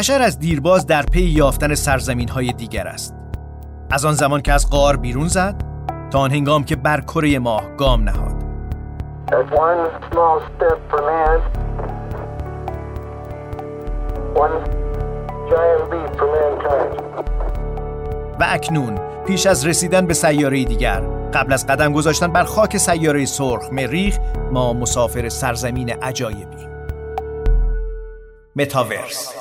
بشر از دیرباز در پی یافتن سرزمین های دیگر است. از آن زمان که از قار بیرون زد تا آن هنگام که بر کره ماه گام نهاد. و اکنون پیش از رسیدن به سیاره دیگر قبل از قدم گذاشتن بر خاک سیاره سرخ مریخ ما مسافر سرزمین عجایبیم متاورس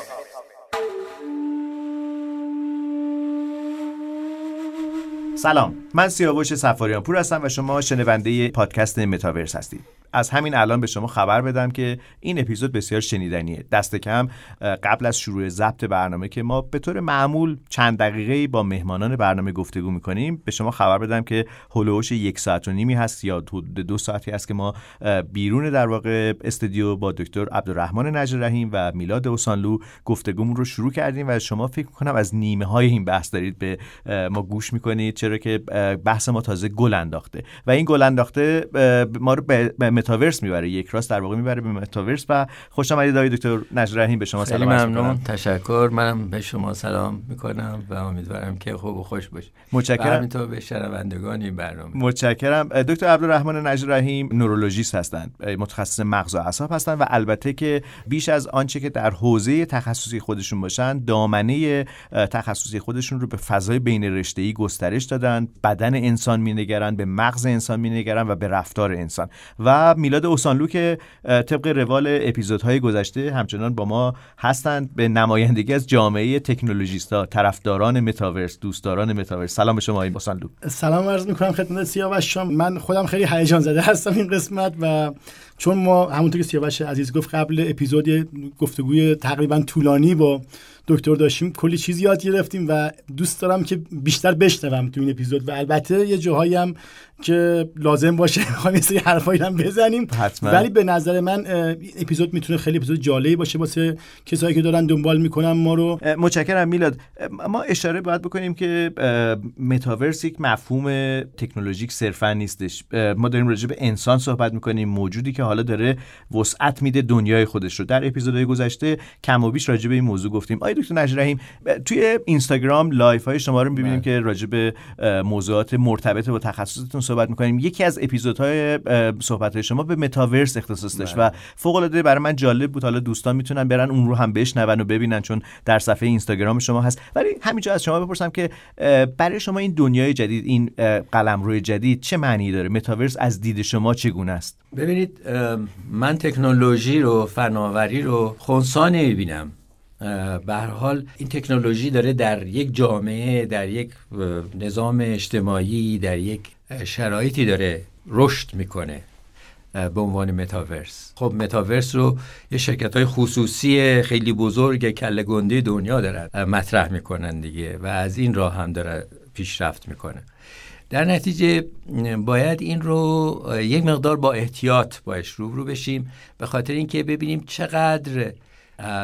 سلام. من سیاوش سفاریان پور هستم و شما شنونده پادکست متاورس هستید. از همین الان به شما خبر بدم که این اپیزود بسیار شنیدنیه. دست کم قبل از شروع ضبط برنامه که ما به طور معمول چند دقیقه با مهمانان برنامه گفتگو می‌کنیم به شما خبر بدم که هلوش یک ساعت و نیمی هست یا دو ساعتی هست که ما بیرون در واقع استودیو با دکتر عبدالرحمن نجر رحیم و میلاد اوسانلو گفتگومون رو شروع کردیم و شما فکر کنم از نیمه های این بحث دارید به ما گوش می‌کنید چرا که بحث ما تازه گل انداخته. و این گل انداخته ما رو به متاورس می‌بره. یک راست در واقع می‌بره به متاورس و خوش آمدید آقای دکتر نجر رحیم به شما سلام ممنون. تشکر. منم به شما سلام می‌کنم و امیدوارم که خوب و خوش باشید. متشکرم. همینطور به شنوندگان این برنامه. متشکرم. دکتر عبدالرحمن نجر رحیم نورولوژیست هستند. متخصص مغز و اعصاب هستند و البته که بیش از آنچه که در حوزه تخصصی خودشون باشن دامنه تخصصی خودشون رو به فضای بین رشته‌ای گسترش دادن بدن انسان مینگرن به مغز انسان مینگرن و به رفتار انسان. و میلاد اوسانلو که طبق روال اپیزودهای گذشته همچنان با ما هستند به نمایندگی از جامعه تکنولوژیستا طرفداران متاورس دوستداران متاورس. سلام به شما آقای اوسانلو سلام عرض می‌کنم خدمت سیاوش من خودم خیلی هیجان زده هستم این قسمت و چون ما همونطور که سیاوش عزیز گفت قبل اپیزود گفتگوی تقریبا طولانی با دکتر داشتیم کلی چیز یاد گرفتیم و دوست دارم که بیشتر بشنوم تو این اپیزود و البته یه جاهایی هم که لازم باشه می‌خوایم یه سری حرفایی هم بزنیم. حتما. ولی به نظر من اپیزود می‌تونه خیلی اپیزود جالبی باشه واسه کسایی که دارن دنبال می‌کنن ما رو. متشکرم میلاد. ما اشاره باید بکنیم که متاورس یک مفهوم تکنولوژیک صرفا نیستش. ما داریم راجع به انسان صحبت می‌کنیم موجودی که حالا داره وسعت میده دنیای خودش رو. در اپیزودهای گذشته کم و بیش راجع به این موضوع گفتیم. آقای دکتر نجرهیم توی اینستاگرام live های شما رو می‌بینیم که راجع به موضوعات مرتبط با تخصصتون صحبت می‌کنیم. یکی از اپیزودهای صحبت های شما به متاورس اختصاص داشت و فوق العاده برای من جالب بود. حالا دوستان می‌تونن برن اون رو هم بشنون و ببینن چون در صفحه اینستاگرام شما هست. ولی همینجا از شما بپرسم که برای شما این دنیای جدید این قلمرو جدید چه معنی داره؟ متاورس از دید شما چگونه است؟ ببینید من تکنولوژی رو فناوری رو خونسا نمی‌بینم. به حال این تکنولوژی داره در یک جامعه در یک نظام اجتماعی در یک شرایطی داره رشد می‌کنه به عنوان متاورس. خب متاورس رو یه شرکت های خصوصی خیلی بزرگ کله گنده دنیا دارن مطرح می‌کنن دیگه و از این راه هم داره پیشرفت می‌کنه. در نتیجه باید این رو یک مقدار با احتیاط باش روبرو بشیم به خاطر اینکه ببینیم چقدر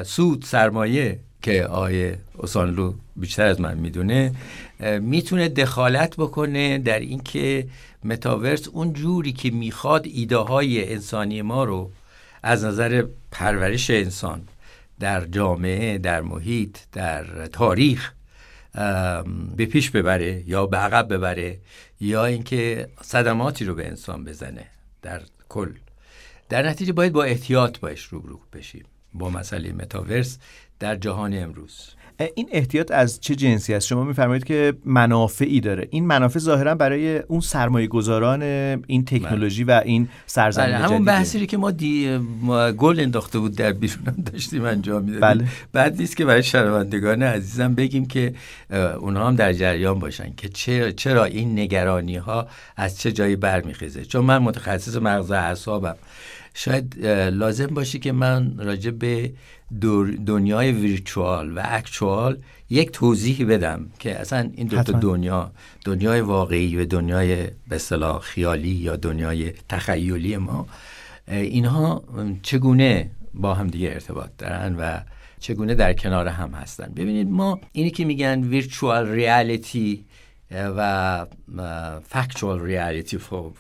سود سرمایه که آقای اوسانلو بیشتر از من می‌دونه می‌تونه دخالت بکنه در اینکه متاورس اون جوری که می‌خواد ایده های انسانی ما رو از نظر پرورش انسان در جامعه در محیط در تاریخ به پیش ببره یا به عقب ببره یا اینکه صدماتی رو به انسان بزنه در کل. در نتیجه باید با احتیاط باش روبرو بشیم. با مسئله متاورس در جهان امروز. این احتیاط از چه جنسی است؟ شما میفرمایید که منافعی داره. این منافع ظاهرا برای اون سرمایه گذاران این تکنولوژی و این سرزمین بله همون بحثی که ما, دی... ما گل انداخته بود در بیرونم داشتیم انجام می‌دادیم. بله. بعد نیست که برای شنوندگان عزیزم بگیم که اونها هم در جریان باشن که چرا, چرا این نگرانی ها از چه جایی برمیخیزه. چون من متخصص مغز اعصابم. شاید لازم باشه که من راجع به دنیای ویرچوال و اکچوال یک توضیحی بدم که اصلا این دو تا دنیا دنیای واقعی و دنیای به اصطلاح خیالی یا دنیای تخیلی ما اینها چگونه با هم دیگه ارتباط دارن و چگونه در کنار هم هستن. ببینید ما اینی که میگن ویرچوال ریالیتی و فکچوال ریالیتی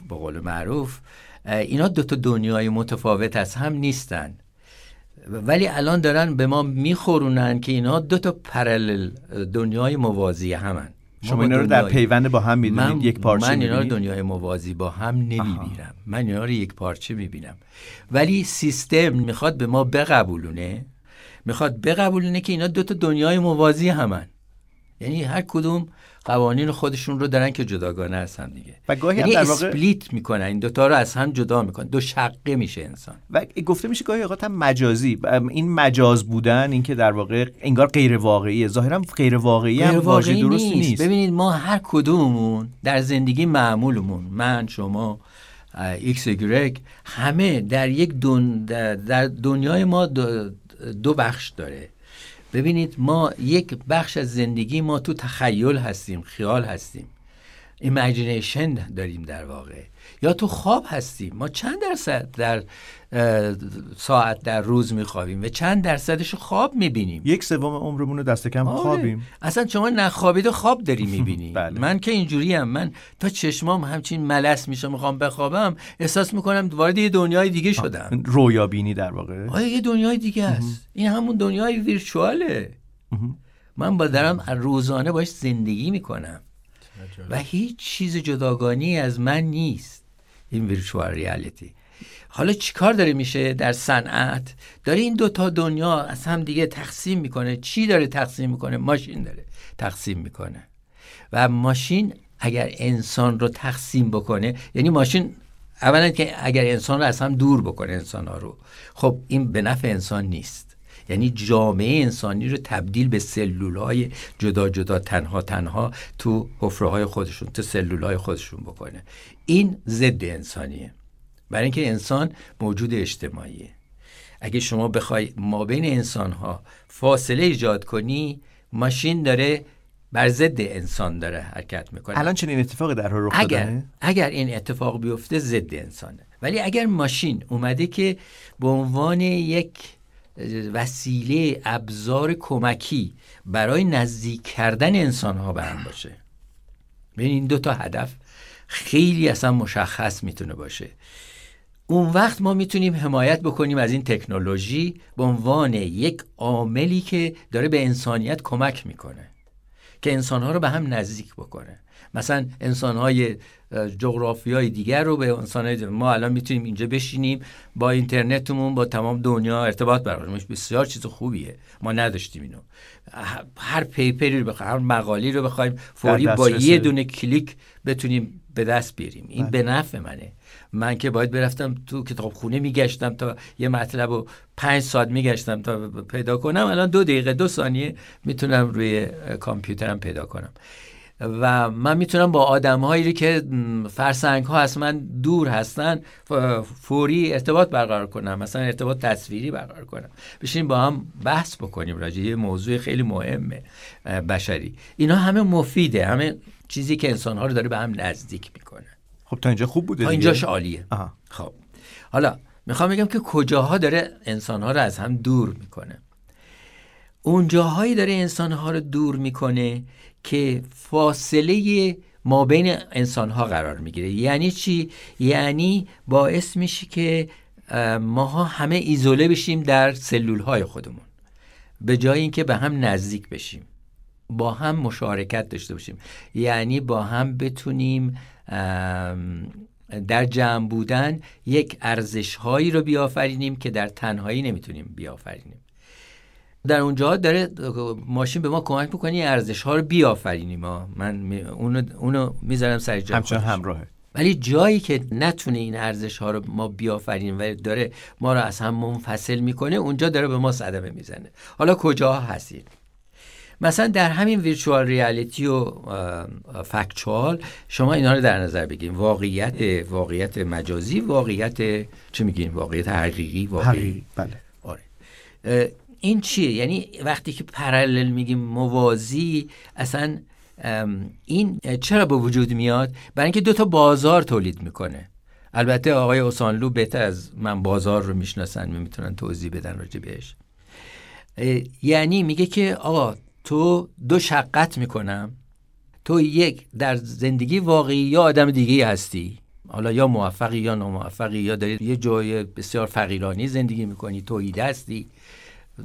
به قول معروف اینا دو تا دنیای متفاوت از هم نیستن. ولی الان دارن به ما میخورونن که اینا دو تا پرالل دنیای موازی همن. شما اینا رو در پیوند با هم می‌دونید یک پارچه من اینا رو دنیای موازی با هم نمی‌بینم. من اینا رو یک پارچه می‌بینم. ولی سیستم می‌خواد به ما بقبولونه. می‌خواد بقبولونه که اینا دو تا دنیای موازی همن. یعنی هر کدوم قوانین خودشون رو دارن که جداگانه هستن دیگه. و گاهی یعنی در واقع اسپلیت می‌کنن. این دوتا رو از هم جدا می‌کنن. دو شقه میشه انسان. و گفته میشه گاهی اوقات هم مجازی. این مجاز بودن این که در واقع انگار غیر واقعیه ظاهرا غیر واقعی هم واژه درستی نیست. ببینید ما هر کدوممون در زندگی معمولمون من شما ایکس گرگ همه در یک دون در دنیای ما دو, دو بخش داره. ببینید ما یک بخش از زندگی ما تو تخیل هستیم خیال هستیم. ایمیجینیشن داریم در واقع. یا تو خواب هستیم. ما چند درصد در ساعت در روز میخوابیم و چند درصدش خواب می‌بینیم؟ یک سوم عمرمون رو دست کم آره. خوابیم. اصلا شما نخوابیده خواب داری می‌بینی. بله. من که اینجوری هم من تا چشمام همچین ملس میشه می‌خوام بخوابم احساس می‌کنم وارد یه دنیای دیگه شدم. رویا بینی در واقع. آیا یه دنیای دیگه است. این همون دنیای ویرچواله. من با دارم روزانه باش زندگی می‌کنم. و هیچ چیز جداگانی از من نیست. این ویرچوال ریالیتی حالا چیکار داره میشه در صنعت؟ داره این دوتا دنیا از هم دیگه تقسیم می‌کنه. چی داره تقسیم می‌کنه؟ ماشین داره تقسیم می‌کنه. و ماشین اگر انسان رو تقسیم بکنه یعنی ماشین اولا که اگر انسان رو از هم دور بکنه انسان ها رو. خب این به نفع انسان نیست. یعنی جامعه انسانی رو تبدیل به سلول های جدا جدا تنها تنها تو حفره های خودشون تو سلول های خودشون بکنه. این ضد انسانیه. برای اینکه انسان موجود اجتماعیه. اگه شما بخوای ما بین انسان ها فاصله ایجاد کنی ماشین داره بر ضد انسان داره حرکت می‌کنه. الان چنین اتفاقی در رخ اگر اگر این اتفاق بیفته ضد انسانه. ولی اگر ماشین اومده که به عنوان یک وسیله ابزار کمکی برای نزدیک کردن انسان ها به هم باشه. ببین این دو تا هدف خیلی اصلا مشخص می‌تونه باشه. اون وقت ما می‌تونیم حمایت بکنیم از این تکنولوژی به عنوان یک عاملی که داره به انسانیت کمک می‌کنه که انسانها رو به هم نزدیک بکنه. مثلا انسانهای جغرافی های دیگر رو به انسان ما الان می‌تونیم اینجا بشینیم با اینترنتمون با تمام دنیا ارتباط برقرار بسیار چیز خوبیه. ما نداشتیم اینو. هر پیپری رو بخوایم هر مقالی رو بخوایم فوری با یه دونه کلیک بتونیم به دست بیاریم. این بله. به نفع منه. من که باید برفتم تو کتابخونه میگشتم تا یه مطلب رو پنج ساعت میگشتم تا پیدا کنم. الان دو دقیقه دو ثانیه می‌تونم روی کامپیوترم پیدا کنم. و من می‌تونم با آدم هایی که فرسنگ ها از من دور هستن فوری ارتباط برقرار کنم. مثلا ارتباط تصویری برقرار کنم. بشینیم با هم بحث بکنیم راجع یه موضوع خیلی مهمه بشری. اینا همه مفیده. همه چیزی که انسان ها رو داره به هم نزدیک می‌کنه. خب تا اینجا خوب بوده تا اینجاش عالیه. خب. حالا می‌خوام بگم که کجاها داره انسان ها رو از هم دور می‌کنه. اون جاهایی داره انسان ها رو دور می‌کنه که فاصله ما بین انسان ها قرار می‌گیره. یعنی چی؟ یعنی باعث میشه که ماها همه ایزوله بشیم در سلول های خودمون. به جای اینکه به هم نزدیک بشیم. با هم مشارکت داشته باشیم. یعنی با هم بتونیم در جمع بودن یک ارزش هایی رو بیافرینیم که در تنهایی نمی‌تونیم بیافرینیم. در اونجا داره ماشین به ما کمک می‌کنه ارزش ها رو بیافرینیم. ما من اونو, اونو می‌ذارم سر جا همچنان همراهه. ولی جایی که نتونه این ارزش ها رو ما بیافرینیم و داره ما رو از هم منفصل می‌کنه اونجا داره به ما صدمه می‌زنه. حالا کجا هستید مثلا در همین ویرچوال ریالیتی و فکچوال شما اینا رو در نظر بگیریم. واقعیت واقعیت مجازی واقعیت چه میگین واقعیت حقیقی واقعی. بله. آره. این چیه؟ یعنی وقتی که پرالل میگیم موازی اصلا این چرا به وجود میاد؟ برای اینکه دو تا بازار تولید می‌کنه. البته آقای اوسانلو بهتر از من بازار رو می‌شناسن می‌تونن توضیح بدن راجع بهش. یعنی میگه که آقا تو دو شقت می‌کنم. تو یک در زندگی واقعی یا آدم دیگه هستی. حالا یا موفقی یا ناموفقی یا داری یه جای بسیار فقیرانی زندگی می‌کنی توحیده هستی.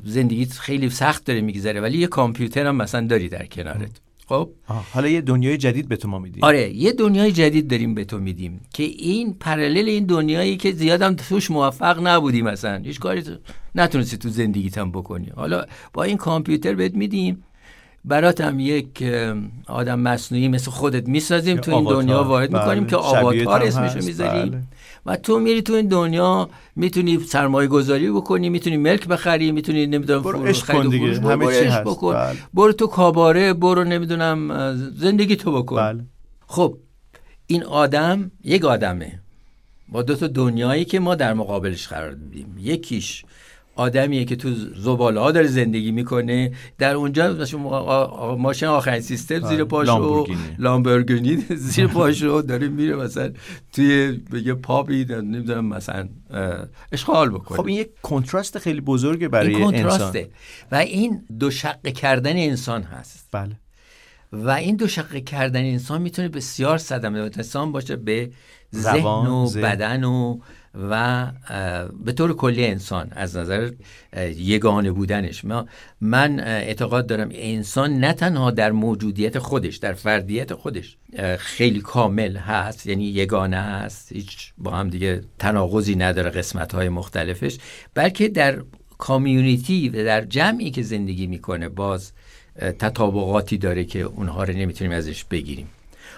زندگیت خیلی سخت داره میگذره ولی یه کامپیوتر هم مثلا داری در کنارت. خب؟ حالا یه دنیای جدید به تو ما میدیم. آره یه دنیای جدید داریم به تو میدیم که این پرالل این دنیایی که زیادم توش موفق نبودی مثلا. هیچ کاری نتونستی تو زندگیت هم بکنی. حالا با این کامپیوتر بهت میدیم. برات هم یک آدم مصنوعی مثل خودت می‌سازیم تو این دنیا وارد بله. می‌کنیم که آواتار اسمشو می‌ذاریم بله. و تو میری تو این دنیا می‌تونی سرمایه گذاری بکنی می‌تونی ملک بخری می‌تونی نمی‌دونم برو کن دیگه همه چی هست بکن. بله. برو تو کاباره برو نمی‌دونم زندگی تو بکن بله. خب این آدم یک آدمه با دو تا دنیایی که ما در مقابلش قرار دادیم یکیش آدمیه که تو زباله ها داره زندگی می‌کنه. در اونجا ماشین آخرین سیستم زیر پاشو لامبورگینی. زیر پاشو داره میره مثلا توی یه پابی نمی‌دونم مثلا اشغال بکنه. خب این یک کنتراست خیلی بزرگه برای این انسان. و این دو شق کردن انسان هست. بله. و این دو شق کردن انسان می‌تونه بسیار صدمه انسان باشه به ذهن و بدن و و به طور کلی انسان از نظر یگانه بودنش. من اعتقاد دارم انسان نه تنها در موجودیت خودش در فردیت خودش خیلی کامل هست یعنی یگانه هست هیچ با هم دیگه تناقضی نداره قسمت های مختلفش بلکه در کامیونیتی و در جمعی که زندگی می‌کنه باز تطابقاتی داره که اونها رو نمی‌تونیم ازش بگیریم.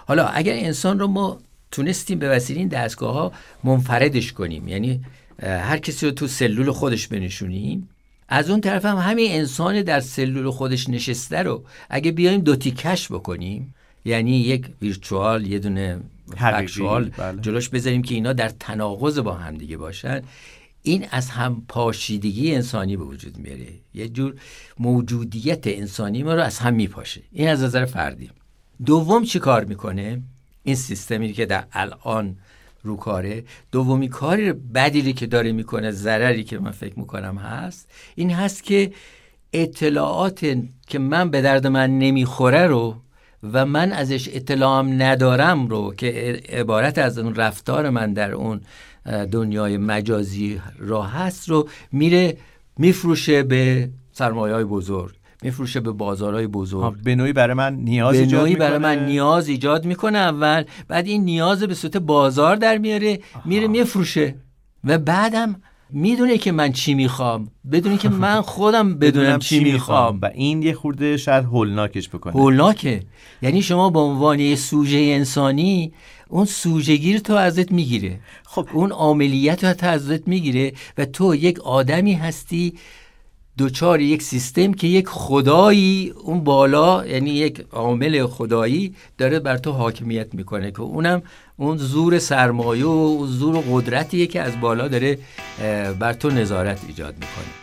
حالا اگر انسان رو ما تونستیم به وسیله این دستگاه ها منفردش کنیم. یعنی هر کسی رو تو سلول خودش بنشونیم. از اون طرف هم همین انسان در سلول خودش نشسته رو اگه بیایم دو تیکش بکنیم یعنی یک ویرچوال یه دونه فکچوال بله. جلوش بذاریم که اینا در تناقض با هم دیگه باشن. این از هم پاشیدگی انسانی به وجود میاره. یه جور موجودیت انسانی ما رو از هم میپاشه. این از نظر فردی. دوم چی کار می‌کنه؟ این سیستمی که در الان رو کاره دومی کاری بدی که داره می‌کنه ضرری که من فکر می‌کنم هست این هست که اطلاعات که من به درد من نمی‌خوره رو و من ازش اطلاعم ندارم رو که عبارت از اون رفتار من در اون دنیای مجازی را هست رو میره میفروشه به سرمایه های بزرگ. میفروشه به بازارهای بزرگ. به نوعی برای من نیاز به نوعی برای من نیاز ایجاد می‌کنه اول بعد این نیاز به صورت بازار در میاره میره میفروشه. و بعدم می‌دونه که من چی می‌خوام. بدونه که من خودم بدونم چی می‌خوام. و این یه خورده شاید هولناکش بکنه. هولناکه. یعنی شما به عنوان یه سوژه انسانی اون سوژگی رو تو ازت می‌گیره. خب. اون عاملیت رو ازت می‌گیره و تو یک آدمی هستی دوچار یک سیستم که یک خدایی اون بالا یعنی یک عامل خدایی داره بر تو حاکمیت می‌کنه که اونم اون زور سرمایه و زور قدرتیه که از بالا داره بر تو نظارت ایجاد می‌کنه.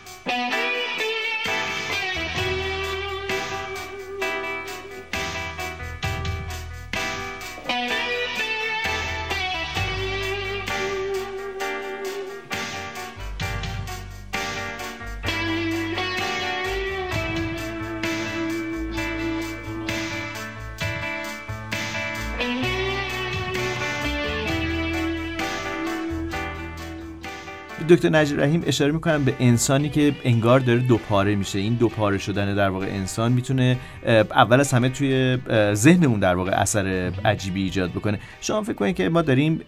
دکتر نجیب رحیم اشاره می‌کنم به انسانی که انگار داره دو پاره میشه. این دو پاره شدن در واقع انسان می‌تونه اول از همه توی ذهنمون در واقع اثر عجیبی ایجاد بکنه. شما فکر کنید که ما داریم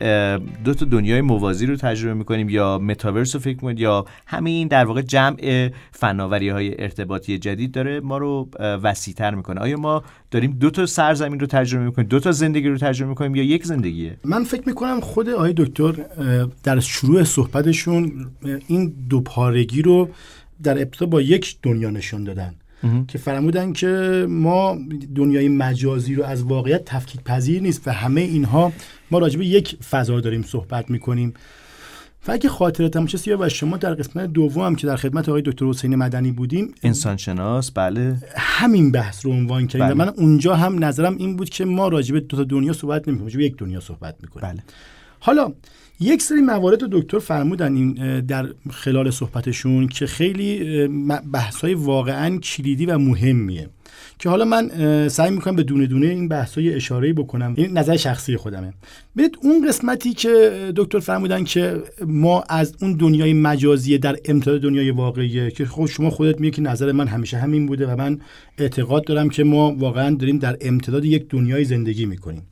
دو تا دنیای موازی رو تجربه می‌کنیم یا متاورس رو فکر کنید یا همه این در واقع جمع فناوری های ارتباطی جدید داره ما رو وسیعتر می‌کنه. آیا ما داریم دو تا سرزمین رو تجربه می‌کنیم دو تا زندگی رو تجربه می‌کنیم یا یک زندگیه؟ من فکر می‌کنم خود آقای دکتر در شروع صحبتشون این دو پارگی رو در ابتدا با یک دنیا نشون دادن که فرمودن که ما دنیای مجازی رو از واقعیت تفکیک پذیر نیست و همه اینها ما راجع به یک فضا داریم صحبت می‌کنیم و اگه خاطرت هم چه و شما در قسمت دوم که در خدمت آقای دکتر حسین مدنی بودیم انسان شناس بله همین بحث رو عنوان کردیم بله. من اونجا هم نظرم این بود که ما راجع به دو تا دنیا صحبت نمی‌کنیم یک دنیا صحبت می‌کنیم بله. حالا یک سری موارد دکتر فرمودن این در خلال صحبتشون که خیلی بحث های واقعا کلیدی و مهمیه. که حالا من سعی می‌کنم به دونه دونه این بحثای اشاره بکنم. این نظر شخصی خودمه. ببینید اون قسمتی که دکتر فرمودن که ما از اون دنیای مجازی در امتداد دنیای واقعیه که خب شما خودت میگی که نظر من همیشه همین بوده و من اعتقاد دارم که ما واقعا داریم در امتداد یک دنیای زندگی می‌کنیم.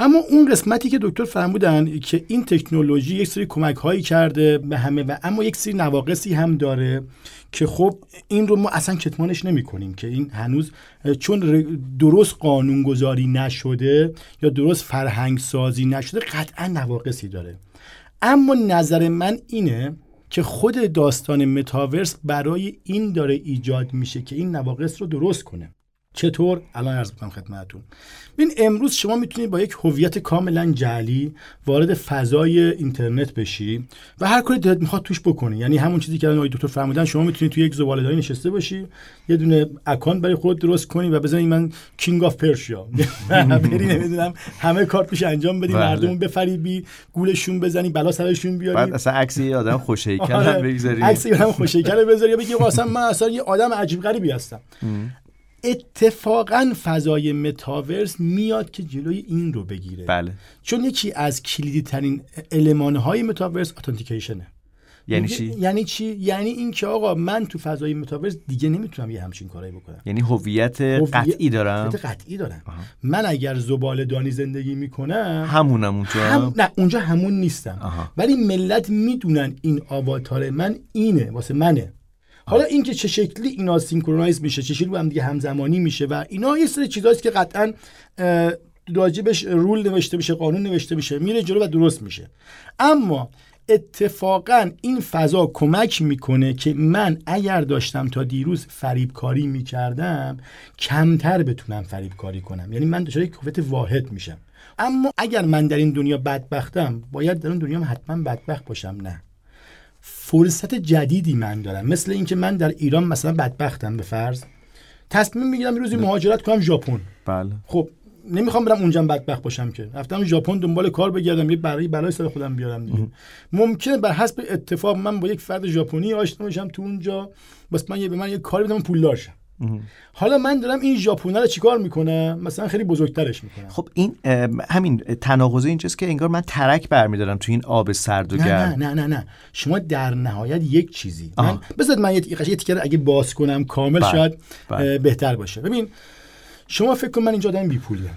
اما اون قسمتی که دکتر فرمودن که این تکنولوژی یک سری کمک هایی کرده به همه و اما یک سری نواقصی هم داره که خب این رو ما اصلا کتمانش نمی کنیم که این هنوز چون درست قانونگذاری نشده یا درست فرهنگ سازی نشده قطعا نواقصی داره. اما نظر من اینه که خود داستان متاورس برای این داره ایجاد میشه که این نواقص رو درست کنه. چطور؟ الان عرض می‌کنم خدمتتون. ببین امروز شما می‌تونید با یک هویت کاملا جعلی وارد فضای اینترنت بشی و هر کاری دلت می‌خواد توش بکنی. یعنی همون چیزی که الان دکتر فرمودن شما می‌تونید توی یک زباله‌داری نشسته باشی یه دونه اکانت برای خودت درست کنی و بزنی من King of Persia بری نمی‌دونم همه کاریش انجام بدی بله. مردم بفریبی گولشون بزنی بلا سرشون بیاری. بعد اصلا عکس یه آدم خوش هیکل آره. بگذاری. عکس یه آدم خوش هیکل بذاری بگی اصلا من اصلا یه آدم عجیب غریبی هستم. اتفاقا فضای متاورس میاد که جلوی این رو بگیره. بله. چون یکی از کلیدی ترین علمان های متاورس اتنتیکیشنه. یعنی چی؟ یعنی چی؟ یعنی اینکه آقا من تو فضای متاورس دیگه نمی‌تونم یه همچین کارایی بکنم. یعنی هویت قطعی دارم؟ هویت قطعی دارم. من اگر زباله دانی زندگی می‌کنم همونم اونجا؟ هم... نه اونجا همون نیستم. ولی ملت می‌دونن این آواتار من اینه واسه منه. حالا اینکه چه شکلی اینا سینکرونایز میشه چه شکلی هم دیگه همزمانی میشه و اینا یه سری چیزاست که قطعا راجبش رول نوشته میشه قانون نوشته میشه میره جلو و درست میشه. اما اتفاقا این فضا کمک می‌کنه که من اگر داشتم تا دیروز فریبکاری می‌کردم کمتر بتونم فریبکاری کنم. یعنی من دچار یک واحد میشم. اما اگر من در این دنیا بدبختم باید در اون دنیا حتما بدبخت باشم نه. فرصت جدیدی من دارم. مثل اینکه من در ایران مثلا بدبختم به فرض. تصمیم می‌گیرم روزی مهاجرت کنم ژاپن. بله. خب نمی‌خوام برم اونجا بدبخت باشم که. رفتم ژاپن دنبال کار بگردم یه برای بلای سر خودم بیارم دیگه. ممکنه بر حسب اتفاق من با یک فرد ژاپنی آشنا بشم تو اونجا بس من یه به من یه کاری بدم پولدار شم. حالا من دارم این ژاپونه رو چیکار می‌کنم؟ مثلا خیلی بزرگترش می‌کنم. خب این همین تناقض اینجاست که انگار من ترک برمیدارم تو این آب سرد و گرم. نه نه نه نه. شما در نهایت یک چیزی. من بذارید من یه تیکر اگه باز کنم کامل بله، شاید بله. بهتر باشه. ببین شما فکر کن من اینجا آدم بی پولیم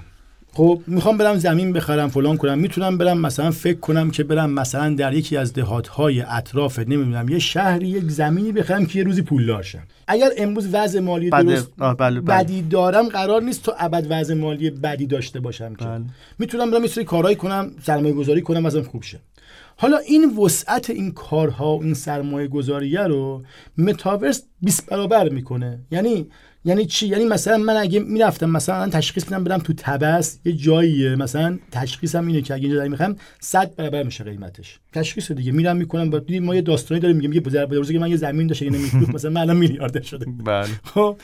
خب می‌خوام برم زمین بخرم فلان کنم. می‌تونم برم مثلا فکر کنم که برم مثلا در یکی از دهاتهای اطراف نمی‌دونم یه شهری یک زمینی بخرم که یه روزی پولدار شم. اگر امروز وضع مالی درست بله، بله. بدی دارم قرار نیست تو ابد وضع مالی بدی داشته باشم که. بله. می‌تونم برم یه کارهایی کنم سرمایه گذاری کنم ازم خوب شه. حالا این وسعت این کارها و این سرمایه گذاریه رو متاورس 20 برابر می‌کنه. یعنی یعنی چی؟ یعنی مثلا من اگه می‌رفتم مثلا تشخیص میدم برم تو تبس یه جاییه. مثلا تشخیصم اینه که اگه اینجا دارم می‌خوام 100 برابر میشه قیمتش. تشخیص دیگه میرم می‌کنم با ما یه داستانی داریم میگیم یه بزرگ من یه زمین داشته اینو میفروخت مثلا من الان میلیاردر شده. بله. خب؟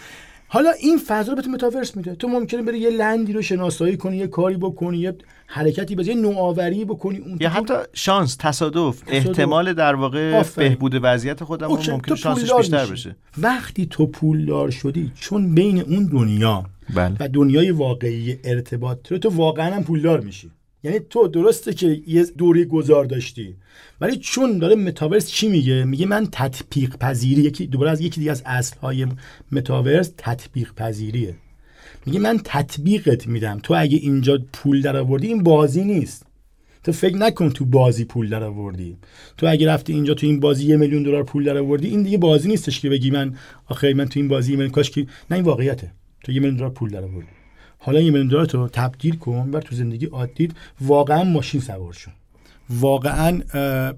حالا این فضا رو به تو متاورس میده. تو ممکنه بری یه لندی رو شناسایی کنی یه کاری بکنی یه حرکتی بزنی یه نوآوری بکنی اون یا حتی شانس تصادف, احتمال در واقع بهبود وضعیت خودم ممکنه شانسش بیشتر بشه. وقتی تو پولدار شدی چون بین اون دنیا بله. و دنیای واقعی ارتباط تو, تو واقعا هم پولدار میشی. یعنی تو درسته که یه دوری گذار داشتی ولی چون داره متاورس چی میگه؟ میگه من تطبیق پذیری یکی دوباره از یکی دیگه از اصل های متاورس تطبیق پذیریه. میگه من تطبیقت میدم. تو اگه اینجا پول در آوردی این بازی نیست. تو فکر نکن تو بازی پول در آوردی تو اگه رفتی اینجا تو این بازی یه میلیون دلار پول در آوردی این دیگه بازی نیستش که بگی من آخه من تو این بازی من کاش که نه این واقعیته. تو یه میلیون دلار پول در آوردی حالا یه میلیون دلار تو تبدیل کن بر تو زندگی عادی واقعا ماشین سوار شو. واقعا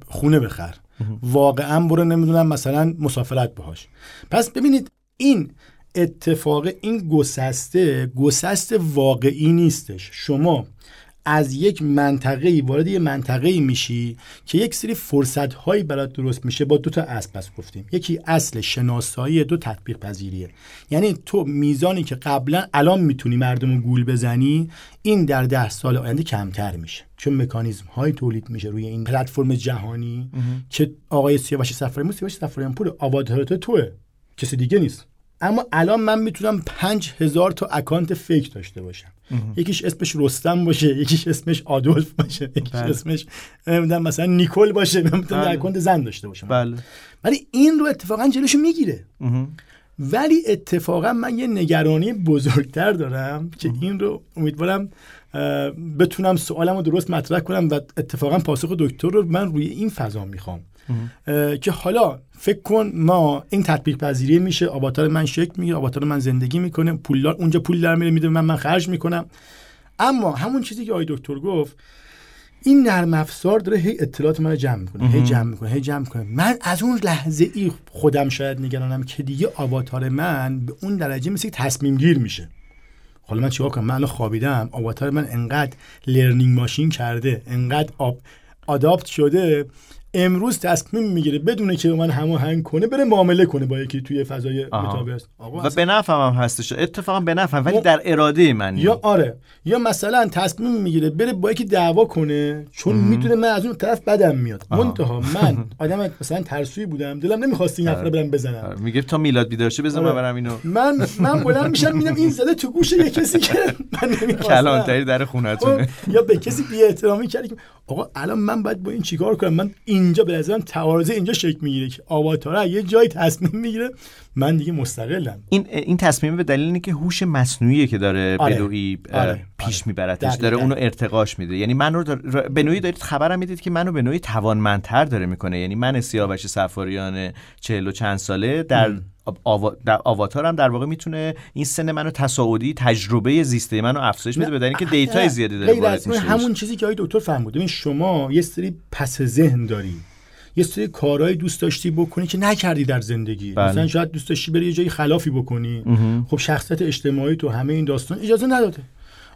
خونه بخر. واقعا برو نمی‌دونم مثلا مسافرت باهاش. پس ببینید این اتفاق این گسسته گسست واقعی نیستش. شما از یک منطقه وارد یه منطقه میشی که یک سری فرصت هایی برات درست میشه با دو تا اصل پس گفتیم. یکی اصل شناسایی دو تطبیق پذیریه یعنی تو میزانی که قبلا الان می‌تونی مردم رو گول بزنی این در ده سال آینده کمتر میشه. چون مکانیزم های تولید میشه روی این پلتفرم جهانی که آقای سیاوش سفاریان سیاوش سفاریان پور آواتار توئه. کسی دیگه نیست. اما الان من می‌تونم پنج هزار تا اکانت fake داشته باشم. یکیش اسمش رستم باشه یکیش اسمش آدولف باشه یکیش بله. اسمش نمی‌دونم مثلا نیکل باشه من می‌تونم بله. اکانت زن داشته باشم بله ولی این رو اتفاقا جلوشو می‌گیره. ولی اتفاقا من یه نگرانی بزرگتر دارم که این رو امیدوارم بتونم سوالم رو درست مطرح کنم و اتفاقا پاسخ دکتر رو من روی این فضا می‌خوام که حالا فکر کن ما این تطبیق پذیری میشه آواتار من شکل می‌گیره آواتار من زندگی می‌کنه پولدار اونجا پول در میره میده من من خرج می‌کنم. اما همون چیزی که آقای دکتر گفت این نرم افزار داره هی اطلاعات من رو جمع می‌کنه هی جمع می‌کنه هی جمع می‌کنه. من از اون لحظه ای خودم شاید نگرانم که دیگه آواتار من به اون درجه مثل تصمیم گیر میشه. حالا من چیکار کنم؟ من خوابیدم. آواتار من انقدر لرنینگ ماشین کرده انقدر آب آداپت شده امروز تصمیم می‌گیره بدونه که من هماهنگ کنه بره معامله کنه با یکی توی فضای. متاورس و به نفعم هم هستش. اتفاقا به نفعم ولی ما- در اراده من یا آره. یا مثلا تصمیم می‌گیره بره با یکی دعوا کنه چون می‌دونه من از اون طرف بدم میاد. آها. منتها من آدم مثلا ترسوی بودم دلم نمی‌خواست این حرف رو برم بزنم. آره، میگه تا میلاد بیدار شه بذار من آره. برم اینو. من من بلند میشم میدم این زده تو گوش یه کسی که من کلانتری در خونتونه. خب، یا به کسی بی احترامی کردی آقا الان من باید با این چیکار کنم؟ من اینجا به نظرم تعارض اینجا شکل می‌گیره که آواتاره یه جای تصمیم می‌گیره من دیگه مستقلم این این تصمیم به دلیل اینه که هوش مصنوعی که داره آره. اه، آره. پیش آره. میبرتش. داره اونو ارتقاش میده یعنی من رو دار... نوعی دارید خبرم می‌دید که منو به نوعی توانمندتر داره می‌کنه یعنی من سیاوش سفاریان چهل و چند ساله در آوا... در آواتارم در واقع می‌تونه این سن منو تصاعدی تجربه زیسته منو افزایش بده به دلیل اینکه دیتای زیادی داره وارد میشه همون چیزی که آقای دکتر فرمود. ببین شما یه سری پس ذهن داری. یه سری کارهایی دوست داشتی بکنی که نکردی در زندگی. بله. مثلا شاید دوست داشتی بری یه جایی خلافی بکنی. خب شخصیت اجتماعی تو همه این داستان اجازه نداده.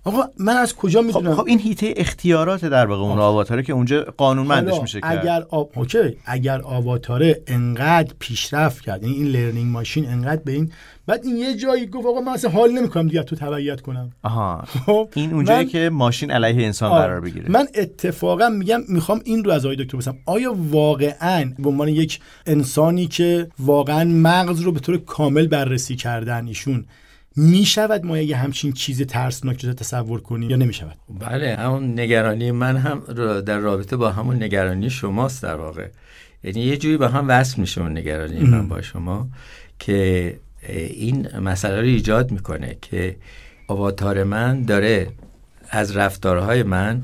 آقا من از کجا خب, می‌دونم؟ خب این هیته اختیارات در واقع اون آواتاره که اونجا قانونمندش میشه کرد. اگر آب... اوکی اگر آواتاره انقدر پیشرفت کرد یعنی این learning machine انقدر به این بعد این یه جایی گفت آقا من اصلا حال نمی‌کنم دیگه تو تبعیت کنم. آها. خب این اونجایی من- که ماشین علیه انسان آره. قرار بگیره. من اتفاقا میگم می‌خوام این رو از آقای دکتر بپرسم. آیا واقعا به عنوان یک انسانی که واقعا مغز رو به طور کامل بررسی کردن ایشون می‌شود ما یه همچین چیز ترسناک رو تصور کنیم یا نمی‌شود؟ بله همون نگرانی من هم در رابطه با همون نگرانی شماست در واقع. یعنی یه جوری با هم وصل میشه اون نگرانی من با شما که این مسئله رو ایجاد می‌کنه که آواتار من داره از رفتارهای من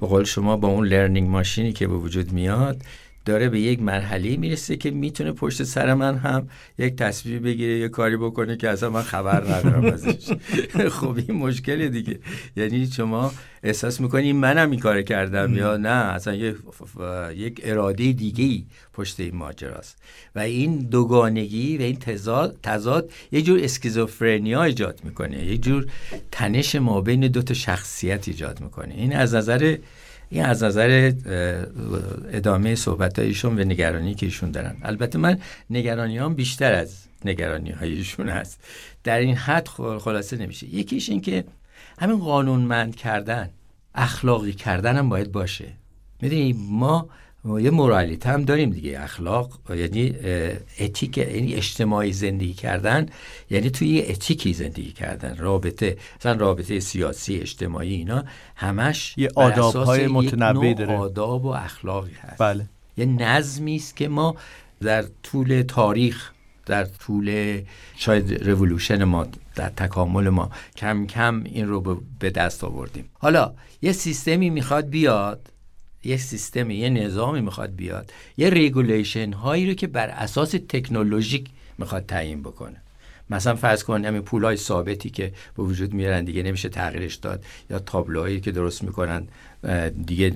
به قول شما با اون لرنینگ ماشینی که به وجود میاد داره به یک مرحله می‌رسه که می‌تونه پشت سر من هم یک تصویر بگیره یه کاری بکنه که اصلا من خبر ندارم ازش. خب این مشکل دیگه. یعنی شما احساس می‌کنی منم این کار کردم یا نه؟ اصلا یک, اراده دیگه پشت این ماجراست. و این دوگانگی و این تضاد, تضاد یه جور اسکیزوفرنیا ایجاد می‌کنه. یه جور تنش ما بین دو تا شخصیت ایجاد می‌کنه. این از نظر این از نظر ادامه صحبت ایشون و نگرانی که ایشون دارن. البته من نگرانی هم بیشتر از نگرانی هایشون هست. در این حد خلاصه نمیشه. یکیش این که همین قانونمند کردن اخلاقی کردن هم باید باشه. می‌دونی ما یه مورالیت هم داریم دیگه اخلاق یعنی اتیک یعنی اجتماعی زندگی کردن یعنی توی یه اتیکی زندگی کردن رابطه مثلا رابطه سیاسی اجتماعی اینا همش یه آداب های متنوعی داره. آداب و اخلاقی هست. بله. یه نظمی است که ما در طول تاریخ در طول شاید رولوشن ما در تکامل ما کم کم این رو به دست آوردیم. حالا یه سیستمی می‌خواد بیاد یه سیستمی یه نظامی می‌خواد بیاد. یه regulation هایی رو که بر اساس تکنولوژیک می‌خواد تعیین بکنه. مثلا فرض کن همین پولای ثابتی که به وجود میارن دیگه نمیشه تغییرش داد. یا تابلوهایی که درست می‌کنن دیگه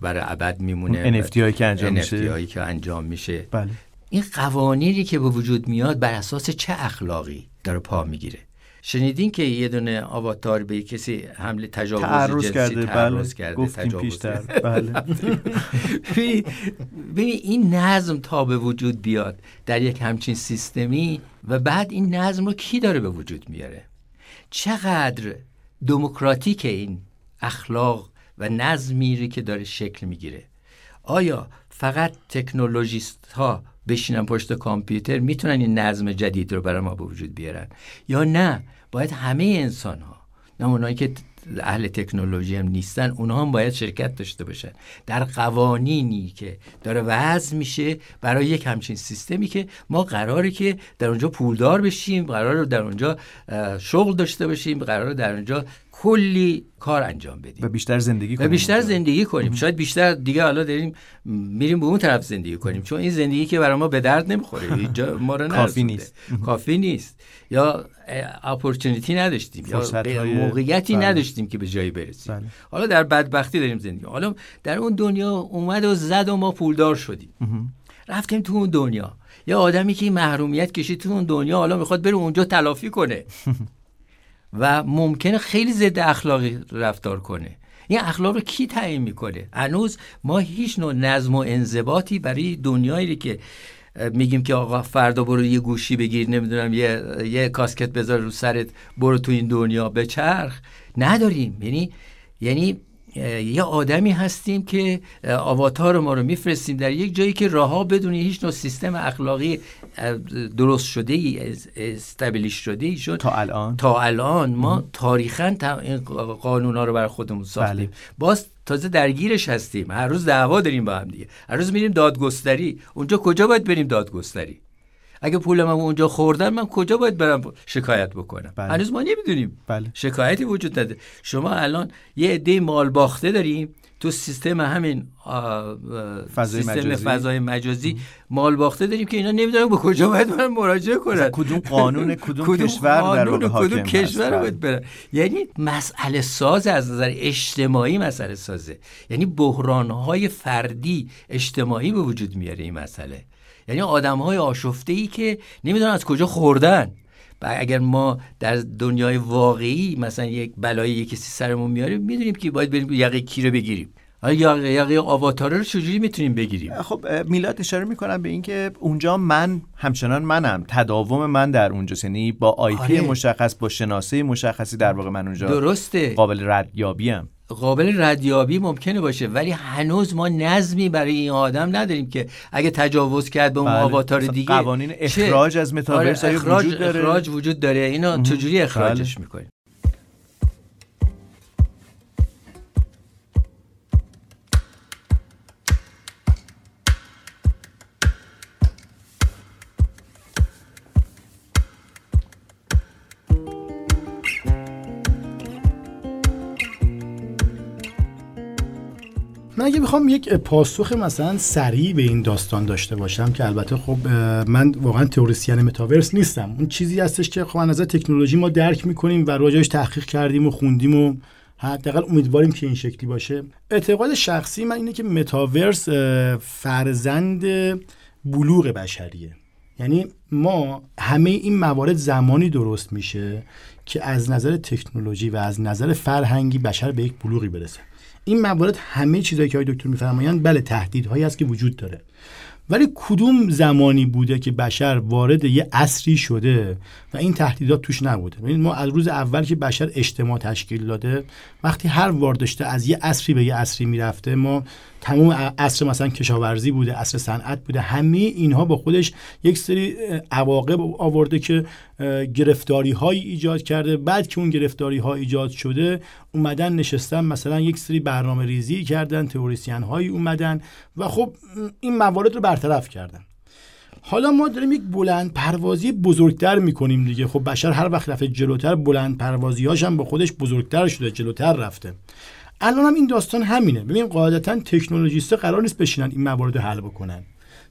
برای ابد میمونه. NFT هایی که انجام NFT میشه هایی که انجام میشه. بله. این قوانینی که به وجود میاد بر اساس چه اخلاقی داره پا می‌گیره؟ شنیدین که یه دونه آواتار به کسی حمله تجاوز تعرض جنسی کرده. تعرض بله کرده گفتیم تجاوز. پیشتر. بله. ببین این نظم تا به وجود بیاد در یک همچین سیستمی و بعد این نظم رو کی داره به وجود میاره؟ چقدر دموکراتیک این اخلاق و نظمی که داره شکل می‌گیره؟ آیا فقط تکنولوژیست ها بشینن پشت کامپیوتر می‌تونن این نظم جدید رو برای ما به وجود بیارن؟ یا نه؟ باید همه انسان ها نه اونایی که اهل تکنولوژی هم نیستن اونها هم باید شرکت داشته باشن. در قوانینی که داره وضع میشه برای یک همچین سیستمی که ما قراره که در اونجا پولدار بشیم قراره در اونجا شغل داشته باشیم قراره در اونجا کلی کار انجام بدیم. و بیشتر زندگی کنیم. و بیشتر زندگی کنیم. شاید بیشتر دیگه حالا داریم میریم به اون طرف زندگی کنیم. چون این زندگی که برای ما به درد نمی‌خوره. ما رو کافی نیست. کافی نیست. یا اپورتونیتی نداشتیم. یا موقعیتی بله. نداشتیم که به جایی برسیم. بله. حالا در بدبختی داریم زندگی حالا در اون دنیا اومد و زد و ما پولدار شدیم. رفتیم تو اون دنیا. یا آدمی که محرومیت کشید تو اون دنیا حالا می‌خواد بره اونجا تلافی کنه. و ممکنه خیلی ضد اخلاقی رفتار کنه. این اخلاق رو کی تعیین می‌کنه؟ هنوز ما هیچ نوع نظم و انضباطی برای دنیایی که میگیم که آقا فردا برو یه گوشی بگیر نمی‌دونم یه یه کاسکت بذار رو سرت برو تو این دنیا بچرخ نداریم. یعنی یعنی یه آدمی هستیم که آواتار ما رو میفرستیم در یک جایی که راهها بدون هیچ نوع سیستم اخلاقی درست شده ای استبلیش شده ای شد. تا الان؟ تا الان. ما تاریخا این قانون ها رو برای خودمون ساختیم. بله. باز تازه درگیرش هستیم. هر روز دعوا داریم با هم دیگه. هر روز میریم دادگستری. اونجا کجا باید بریم دادگستری؟ اگه پولم اونجا خوردن من کجا باید برم شکایت بکنم؟ بله. هنوز ما نمی‌دونیم. بله. شکایتی وجود نداره. شما الان یه عده مال باخته داریم. تو سیستم همین فضای سیستم مجازی. فضای مجازی مال باخته داریم که اینا نمی‌دونن به کجا باید برن مراجعه کنن کدوم قانون کدوم, کشور در کدوم کشور باید برن یعنی مسئله ساز از نظر اجتماعی مسئله سازه. یعنی بحران های فردی اجتماعی به وجود میاره این مسئله. یعنی آدم های آشفته ای که نمی‌دونن از کجا خوردن. و اگر ما در دنیای واقعی مثلا یک بلایی یکی سرمون میاریم می‌دونیم که باید بریم یقه کی رو بگیریم. یا یقه آواتاره رو چجوری می‌تونیم بگیریم؟ خب میلاد اشاره می‌کنم به اینکه اونجا من همچنان منم تداوم من در اونجا یعنی با آیپی آره. مشخص با شناسه مشخصی در واقع من اونجا درسته. قابل ردیابیم قابل ردیابی ممکنه باشه ولی هنوز ما نظمی برای این آدم نداریم که اگه تجاوز کرد به اون بله. آواتار دیگه قوانین اخراج از متاورس آره اخراج وجود داره؟ اخراج وجود داره. اینا چجوری اخراجش بله. می‌کنیم؟ اگه بخوام یک پاسخ مثلا سریع به این داستان داشته باشم که البته خب من واقعا تئوریسین متاورس نیستم. اون چیزی هستش که خب از تکنولوژی ما درک می‌کنیم و راجعش تحقیق کردیم و خوندیم و حداقل امیدواریم که این شکلی باشه. اعتقاد شخصی من اینه که متاورس فرزند بلوغ بشریه. یعنی ما همه این موارد زمانی درست میشه که از نظر تکنولوژی و از نظر فرهنگی بشر به یک بلوغی برسه. این موارد همه چیزایی که های دکتر میفرمایند بله تهدیدهایی است که وجود داره. ولی کدوم زمانی بوده که بشر وارد یه عصری شده و این تهدیدات توش نبوده؟ ما از روز اول که بشر اجتماع تشکیل داده وقتی هر وارداشته از یه عصری به یه عصری می‌رفته ما تمام عصر مثلا کشاورزی بوده عصر صنعت بوده همه اینها با خودش یک سری عواقب آورده که گرفتاری هایی ایجاد کرده. بعد که اون گرفتاری ها ایجاد شده اومدن نشستن مثلا یک سری برنامه ریزی کردن تئوریسین هایی اومدن و خب این موارد رو برطرف کردن. حالا ما داریم یک بلند پروازی بزرگتر می‌کنیم دیگه. خب بشر هر وقت رفته جلوتر بلند پروازی هم با خودش بزرگتر شده جلوتر رفته. الان هم این داستان همینه. ببین قاعدتا تکنولوژیست قرار نیست بشینن این موارد حل بکنن.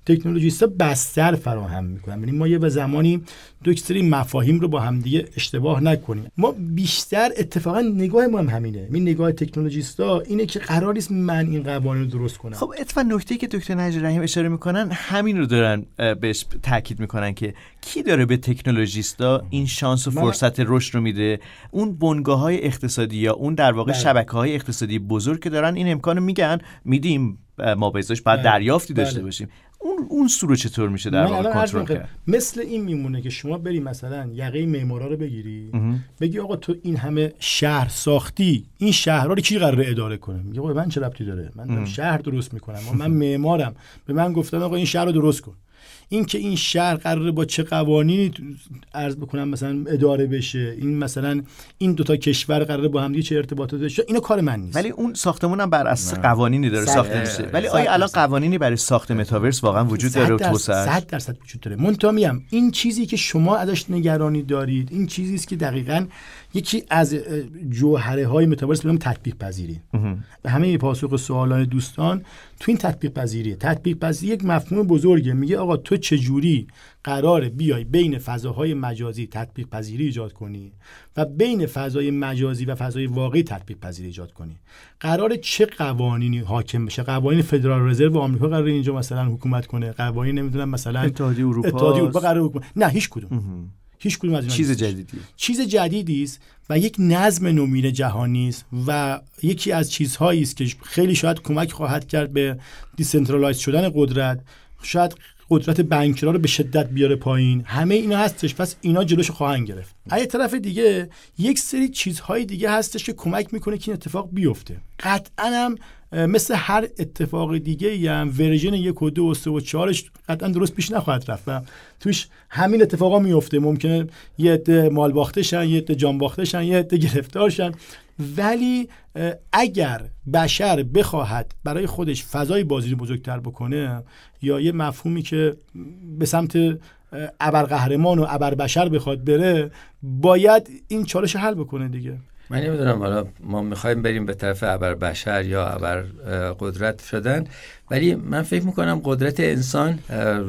تکنولوژیست بستر فراهم می‌کنن. یعنی ما یه به زمانی دو سری مفاهیم رو با همدیگه اشتباه نکنیم. ما بیشتر اتفاقا نگاه ما هم همینه. این نگاه تکنولوژیستا اینه که قرار نیست من این قوانین رو درست کنم. خب اتفاقا نکته که دکتر نجی رحیم اشاره می‌کنن همین رو دارن بهش تاکید می‌کنن که کی داره به تکنولوژیستا این شانس و فرصت رشد رو میده؟ اون بنگاه های اقتصادی یا اون در واقع بله. شبکه های اقتصادی بزرگ که دارن این امکانو میگن. میدیم ما بهش بعد بله. دریافتی داشته بله. باشیم. اون اون سو چطور میشه در واقع کنترل کرد؟ مثل این میمونه که شما بری مثلا یقه معمارا رو بگیری بگی آقا تو این همه شهر ساختی این شهرها رو کی قراره اداره کنه؟ میگه آقا من چه ربطی داره؟ من شهر درست می‌کنم من معمارم. به من گفتن آقا این شهر رو درست کن. اینکه این شهر قراره با چه قوانینی عرض بکنم مثلا اداره بشه این مثلا این دوتا کشور قراره با هم چه ارتباطات داشته اینو کار من نیست. ولی اون ساختمون هم بر اساس قوانینی داره ساخته میشه. ولی آیا الان قوانینی برای ساخت متاورس واقعا وجود داره و توسعه 100 درصد وجود داره. منتها میگم این چیزی که شما ازش نگرانی دارید این چیزی است که دقیقا یکی از جوهره های متاورس به تطبیق پذیری و همه پاسخ سوالان دوستان تو این تطبیق پذیری تطبیق پذیری یک مفهوم بزرگه. میگه آقا تو چجوری قرار بیای بین فضاهای مجازی تطبیق پذیری ایجاد کنی و بین فضای مجازی و فضای واقعی تطبیق پذیری ایجاد کنی؟ قرار چه قوانینی حاکم بشه؟ قوانین فدرال رزرو آمریکا قرار اینجا مثلا حکومت کنه. قوانین نمی‌دونم مثلا اتحادیه اروپا اتحادیه اروپا قرار حکومت نه هیچ کدوم. هیچ کدوم از چیز جدیدی چیز جدیدی است و یک نظم نوین جهانی است و یکی از چیزهایی است که خیلی شاید کمک خواهد کرد به decentralize شدن قدرت. شاید قدرت banker ا رو به شدت بیاره پایین. همه اینا هستش پس اینا جلوش خواهند گرفت. از طرف دیگه یک سری چیزهای دیگه هستش که کمک می‌کنه که این اتفاق بیفته. قطعا هم مثل هر اتفاق دیگه هم version یک و دو و سه و چهارش قطعا درست پیش نخواهد رفت و توش همین اتفاقا میفته. ممکنه یه عده مال باخته شن یه عده جان باخته شن یه عده گرفتار شن ولی اگر بشر بخواهد برای خودش فضای بازی رو بزرگتر بکنه یا یه مفهومی که به سمت ابرقهرمان و ابربشر بخواد بره باید این چالش حل بکنه دیگه. من نمی‌دونم حالا ما می‌خوایم بریم به طرف ابر بشر یا ابر قدرت شدن ولی من فکر می‌کنم قدرت انسان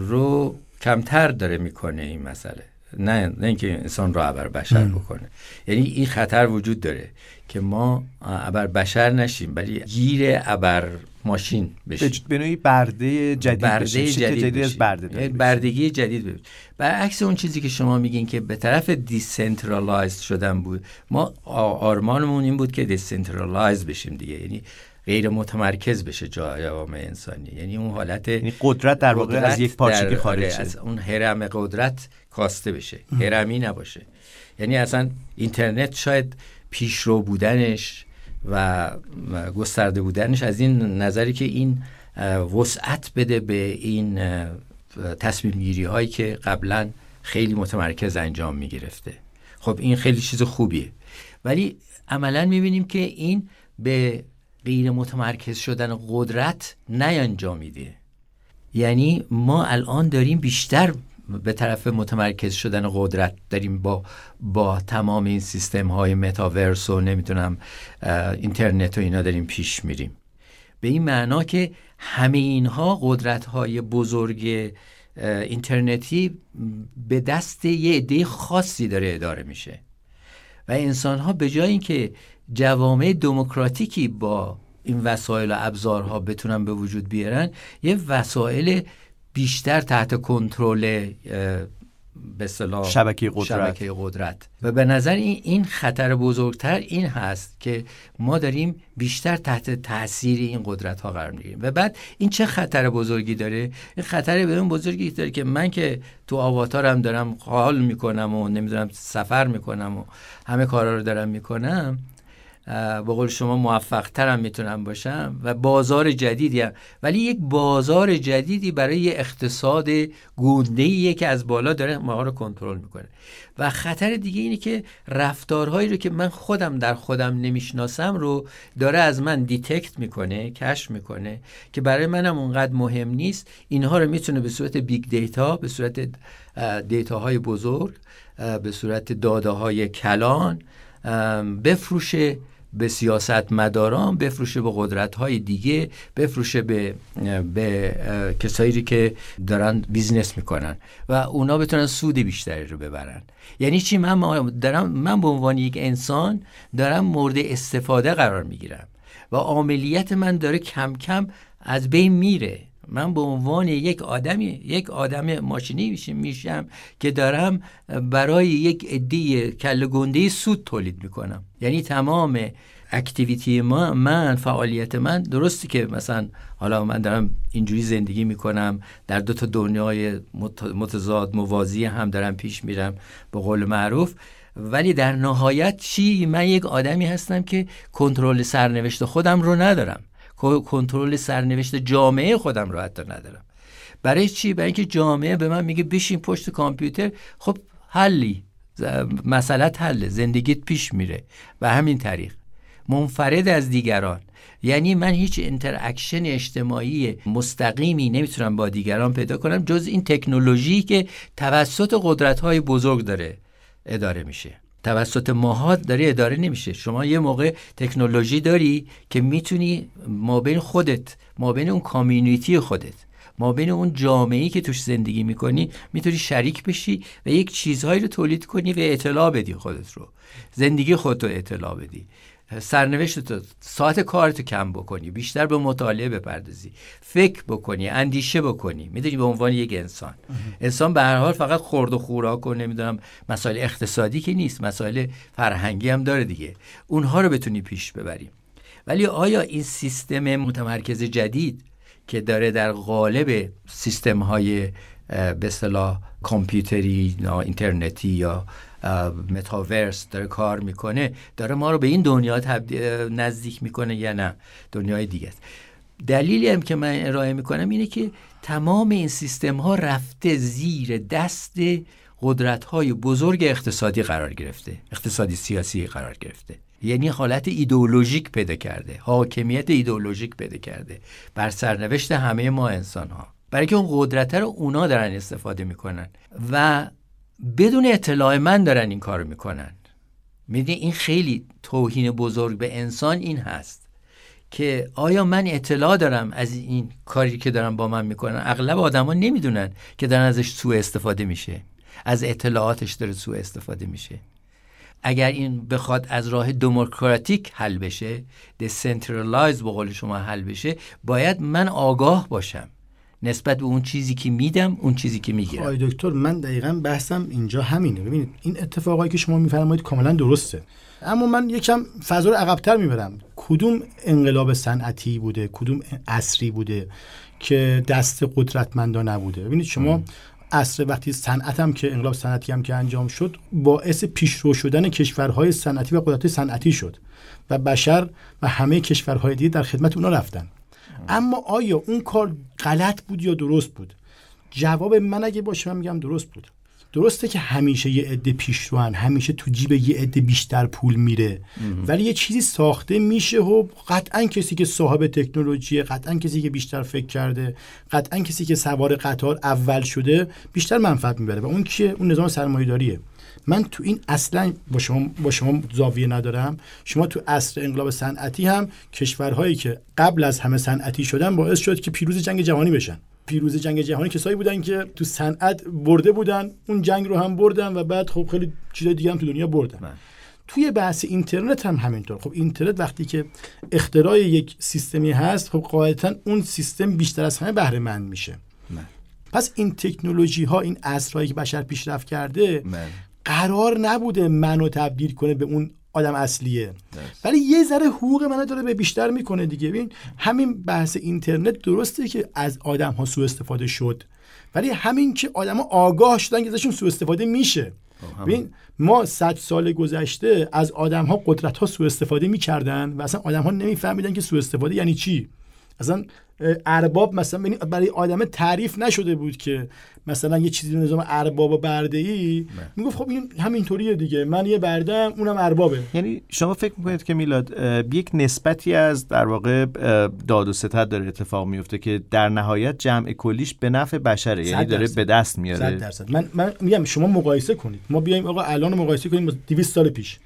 رو کمتر داره می‌کنه این مسئله. نه نه اینکه انسان رو ابر بشر بکنه. یعنی این خطر وجود داره که ما ابر بشر نشیم ولی گیر ابر ماشین بشیم. به نوعی برده جدید برده بشیم. جدید, جدید از برده یعنی بردگی جدید بشیم برعکس اون چیزی که شما میگین که به طرف decentralize شدن بود ما آرمانمون این بود که decentralize بشیم دیگه. یعنی غیر متمرکز بشه جامعه انسانی. یعنی اون حالت یعنی قدرت در واقع از یک پارچگی خارج از اون هرم قدرت کاسته بشه. هرمی نباشه. یعنی اصلا اینترنت شاید پیشرو بودنش و گسترده بودنش از این نظری که این وسعت بده به این تصمیم گیری هایی که قبلا خیلی متمرکز انجام می گرفته خب این خیلی چیز خوبیه. ولی عملا می‌بینیم که این به غیر متمرکز شدن قدرت نیانجامیده. یعنی ما الان داریم بیشتر به طرف متمرکز شدن قدرت داریم با با تمام این سیستم های متاورس و نمی‌تونم اینترنت و اینا داریم پیش میریم. به این معنا که همه اینها قدرت های بزرگ اینترنتی به دست یه عده خاصی داره اداره میشه. و انسان ها به جای اینکه جوامع دموکراتیکی با این وسایل و ابزارها بتونن به وجود بیارن یه وسایل بیشتر تحت کنترل به شبکه قدرت. شبکه قدرت. و به نظر این این خطر بزرگتر این هست که ما داریم بیشتر تحت تاثیر این قدرت ها قرار می‌گیریم. و بعد این چه خطر بزرگی داره؟ این خطر به اون بزرگی داره که من که تو آواتارم دارم حال می‌کنم و نمی‌دونم سفر می‌کنم و همه کارا رو دارم می‌کنم به قول شما موفق ترم می‌تونم باشم و بازار جدیدی هم. ولی یک بازار جدیدی برای اقتصاد گونده که از بالا داره ما رو کنترل می‌کنه و خطر دیگه اینه که رفتارهایی رو که من خودم در خودم نمی‌شناسم رو داره از من دیتکت می‌کنه کشف می‌کنه که برای منم اونقدر مهم نیست اینها رو می‌تونه به صورت big data به صورت data های بزرگ به صورت داده های کلان بفروشه به سیاست مداران بفروشه به قدرت های دیگه بفروشه به, به کسایی که دارن business می‌کنن و اونا بتونن سود بیشتری رو ببرن. یعنی چی؟ من دارم من به عنوان یک انسان دارم مورد استفاده قرار می‌گیرم و عملیت من داره کم کم از بین میره. من به عنوان یک آدمی یک آدم ماشینی میشم میشم که دارم برای یک عده کله گنده سود تولید می‌کنم. یعنی تمام اکتیویتی ما من فعالیت من درستی که مثلا حالا من دارم اینجوری زندگی می‌کنم در دو تا دنیای متضاد موازی هم دارم پیش میرم به قول معروف. ولی در نهایت چی؟ من یک آدمی هستم که کنترل سرنوشت خودم رو ندارم. کنترل سرنوشت جامعه خودم رو حتی ندارم. برای چی؟ برای اینکه جامعه به من میگه بشین پشت کامپیوتر. خب حله. مسئله حله. زندگیت پیش میره. و همین طریق. منفرد از دیگران. یعنی من هیچ interaction اجتماعی مستقیمی نمی‌تونم با دیگران پیدا کنم جز این تکنولوژی که توسط قدرت های بزرگ داره اداره میشه. توسط ماها داره اداره نمیشه. شما یه موقع تکنولوژی داری که می‌تونی ما بین خودت ما بین اون کامیونیتی خودت ما بین اون جامعه‌ای که توش زندگی می‌کنی می‌تونی شریک بشی و یک چیزهایی رو تولید کنی و اطلاع بدی خودت رو. زندگی خودت رو اطلاع بدی. سرنوشت تو ساعت کارتو کم بکنی بیشتر به مطالعه بپردازی. فکر بکنی اندیشه بکنی. می‌دونی به عنوان یک انسان. انسان به هر حال فقط خورد و خوراک و نمی‌دونم مسائل اقتصادی که نیست مسائل فرهنگی هم داره دیگه. اونها رو بتونی پیش ببری. ولی آیا این سیستم متمرکز جدید که داره در قالب سیستم های به اصطلاح کامپیوتری اینترنتی یا متاورس داره کار می‌کنه. داره ما رو به این دنیا نزدیک می‌کنه یا نه. دنیای دیگه است. دلیلی هم که من ارائه می‌کنم اینه که تمام این سیستم ها رفته زیر دست قدرت های بزرگ اقتصادی قرار گرفته. اقتصادی سیاسی قرار گرفته. یعنی حالت ایدئولوژیک پیدا کرده. حاکمیت ایدئولوژیک پیدا کرده. بر سرنوشت همه ما انسان ها برای که اون قدرت رو اونا دارن استفاده می‌کنن. و بدون اطلاع من دارن این کارو می‌کنن. می‌دونی این خیلی توهین بزرگ به انسان این هست که آیا من اطلاع دارم از این کاری که دارن با من می‌کنن؟ اغلب آدما نمی‌دونن که دارن ازش سوء استفاده میشه. از اطلاعاتش داره سوء استفاده میشه. اگر این بخواد از راه دموکراتیک حل بشه دسنترالایز به قول شما حل بشه باید من آگاه باشم. نسبت به اون چیزی که میدم اون چیزی که می‌گیرم. آقای دکتر من دقیقا بحثم اینجا همینه. ببینید این اتفاقایی که شما میفرمایید کاملا درسته. اما من یکم فضا رو عقبتر می‌برم. کدوم انقلاب صنعتی بوده؟ کدوم عصری بوده که دست قدرتمندا نبوده؟ ببینید شما عصر وقتی صنعت هم که انقلاب صنعتی هم که انجام شد باعث پیشرو شدن کشورهای صنعتی و قدرت صنعتی شد. و بشر و همه کشورهای دیگه در خدمت اونا رفتن. اما آیا اون کار غلط بود یا درست بود؟ جواب من اگه باشه من میگم درست بود. درسته که همیشه یه عده پیشروان همیشه تو جیب یه عده بیشتر پول میره. ولی یه چیزی ساخته میشه و قطعا کسی که صاحب تکنولوژی قطعا کسی که بیشتر فکر کرده قطعا کسی که سوار قطار اول شده بیشتر منفعت می‌بره. و اون کیه؟ اون نظام سرمایه‌داریه. من تو این اصلا با شما با شما زاویه ندارم شما تو عصر انقلاب صنعتی هم کشورهایی که قبل از همه صنعتی شدن باعث شد که پیروز جنگ جهانی بشن پیروز جنگ جهانی کسایی بودن که تو صنعت برده بودن اون جنگ رو هم بردن و بعد خب خیلی چیزای دیگه هم تو دنیا بردن من. توی بحث اینترنت هم همینطور خب اینترنت وقتی که اختراع یک سیستمی هست خب قاعدتا اون سیستم بیشتر از همه بهره مند میشه من. پس این تکنولوژی ها این عصرهایی که بشر پیشرفت کرده من. قرار نبوده منو تبدیل کنه به اون آدم اصلیه. ولی یه ذره حقوق منو داره به بیشتر می‌کنه دیگه. ببین همین بحث اینترنت درسته که از آدم ها سوء استفاده شد ولی همین که آدم ها آگاه شدن که ازشون سوء استفاده میشه. ببین ما صد سال گذشته از آدم ها قدرت ها سوء استفاده می‌کردن و اصلا آدم ها نمیفهمیدن که سوء استفاده یعنی چی. اصلا ارباب مثلا برای آدم تعریف نشده بود که مثلا یه چیزی نظام ارباب و برده ای می‌گفت خب این همینطوریه دیگه. من یه بردم اونم اربابه. یعنی شما فکر می‌کنید که میلاد یک نسبتی از در واقع داد و ستد داره اتفاق میفته که در نهایت جمع کلیش به نفع بشره. یعنی داره به دست میاره. درصد. من من میگم شما مقایسه کنید. ما بیایم آقا الان مقایسه کنیم با 200 سال پیش.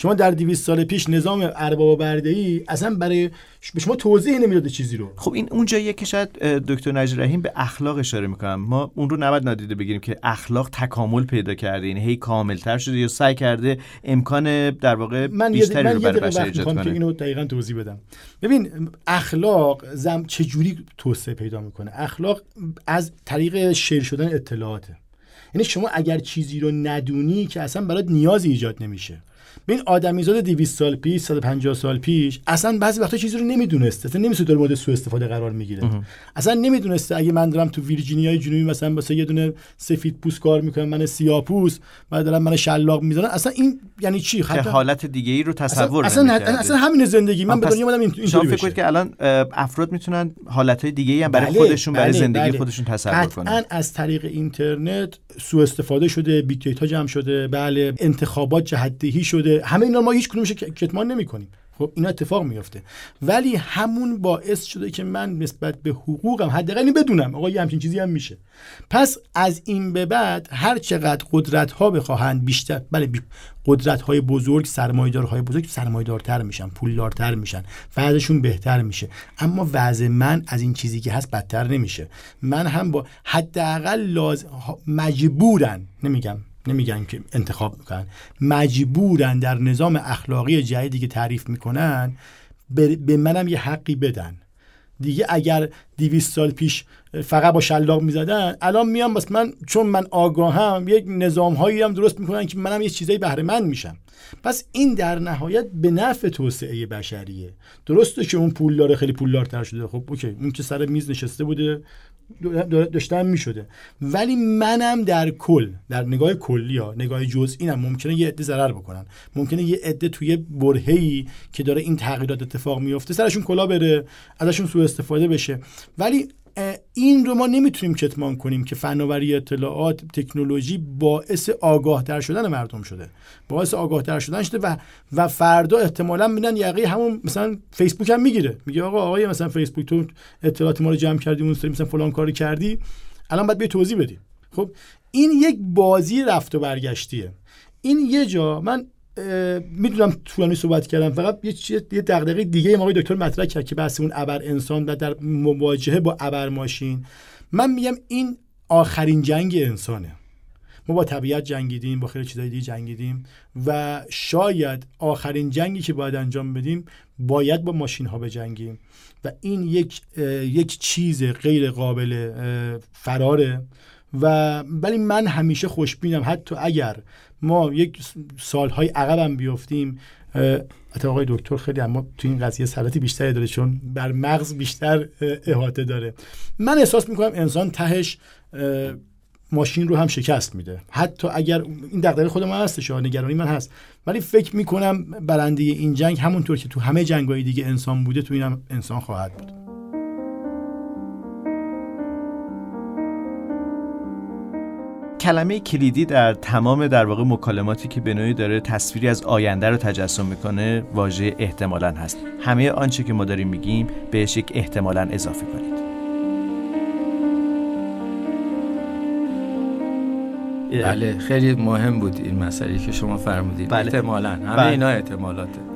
شما در 200 سال پیش نظام ارباب برده ای اصلا برای به شما توضیح نمی‌داد چیزی رو. خب این اونجاییه که شاید دکتر نجی رحیم به اخلاق اشاره می‌کنم. ما اون رو نباید نادیده بگیریم که اخلاق تکامل پیدا کرده یعنی هی کاملتر شده یا سعی کرده امکان در واقع من بیشتری من رو برای بشر ایجاد کنه که اینو دقیقا توضیح بدم. ببین اخلاق زم چه جوری توسعه پیدا می‌کنه؟ اخلاق از طریق شیر شدن اطلاعاته. یعنی شما اگر چیزی رو ندونی که اصلا برات نیازی ایجاد نمیشه. ببین آدمیزاد 200 سال پیش 150 سال پیش اصلا بعضی وقتا چیزی رو نمی‌دونسته. اصلا نمیشه در مورد سوء استفاده قرار می‌گیره. اصلا نمی‌دونسته اگه من دارم تو ویرجینیای جنوبی مثلا واسه یه دونه سفید پوست کار می‌کنم من سیاه پوست بعد دارم من شلاق می‌زنم اصلا این یعنی چی؟ که حالت دیگه ای رو تصور اصلا اصلا, اصلا همین زندگی. من به دنیا اومدم این شما فکر کنید که الان افراد می‌تونن حالت های دیگه ای هم برای بله، خودشون برای بله، زندگی بله. خودشون تصور کنن. از طریق اینترنت سوء استفاده شده big data جمع شده بله انتخابات جهتدهی شده. همه اینا ما هیچ کدومش کتمان نمی‌کنیم. خب اینا اتفاق میفته ولی همون باعث شده که من نسبت به حقوقم حداقل بدونم آقا یه همچین چیزی هم میشه. پس از این به بعد هر چقدر قدرت ها بخواهند بیشتر بله قدرت های بزرگ سرمایدار های بزرگ سرمایدارتر میشن پولدارتر میشن وضعشون بهتر میشه. اما وضع من از این چیزی که هست بدتر نمیشه. من هم با حداقل لازم مجبورن نمیگم نمیگن که انتخاب می‌کنن. مجبورن در نظام اخلاقی جدیدی که تعریف می‌کنن به منم یه حقی بدن. دیگه اگر دیویست سال پیش فقط با شلاق می‌زدن الان میام بس من چون من آگاهم یک نظام هایی هم درست می‌کنن که منم یه چیزایی بهره من میشم. پس این در نهایت به نفع توسعه بشریه. درسته که اون پولدار خیلی پولدارتر شده. خب اوکی اون که سر میز نشسته بوده. داشتن می‌شده. ولی منم در کل در نگاه کلی ها نگاه جزئی هم ممکنه یه عده ضرر بکنن. ممکنه یه عده توی برهه‌ای که داره این تغییرات اتفاق میفته سرشون کلا بره ازشون سوء استفاده بشه. ولی این رو ما نمی‌تونیم کتمان کنیم که فناوری اطلاعات تکنولوژی باعث آگاه تر شدن مردم شده. باعث آگاه تر شدن شده و و فردا احتمالا میدن یقه همون مثلا فیسبوک هم می‌گیره. میگه آقا آقای مثلا فیسبوک تو اطلاعات ما رو جمع کردی اون مثلا فلان کاری کردی. الان باید به توضیح بدی خب این یک بازی رفت و برگشتیه. این یه جا من می‌دونم طولانی صحبت کردم فقط یه چیز یه دغدغه دیگه ما دکتر مطرح کرد که بحث اون ابر انسان و در مواجهه با ابر ماشین. من میگم این آخرین جنگ انسانه. ما با طبیعت جنگیدیم با خیلی چیزای دیگه جنگیدیم و شاید آخرین جنگی که باید انجام بدیم باید با ماشین ها بجنگیم. و این یک یک چیز غیر قابل فراره. و ولی من همیشه خوشبینم حتی اگر ما یک سالهای عقب هم بیفتیم حتی آقای دکتر خیلی اما تو این قضیه سلاتی بیشتری داره چون بر مغز بیشتر احاطه داره. من احساس می‌کنم انسان تهش ماشین رو هم شکست میده. حتی اگر این دغدغه خود من هستش نگرانی من هست. ولی فکر می‌کنم برنده این جنگ همونطور که تو همه جنگهای دیگه انسان بوده تو اینم انسان خواهد بود. کلمه کلیدی در تمام در واقع مکالماتی که به نوعی داره تصویری از آینده رو تجسم می‌کنه واژه احتمالا هست. همه آنچه که ما داریم میگیم بهش یک احتمالا اضافه کنید. بله خیلی مهم بود این مسئله که شما فرمودید. بله. احتمالا. همه بله. اینا احتمالاته.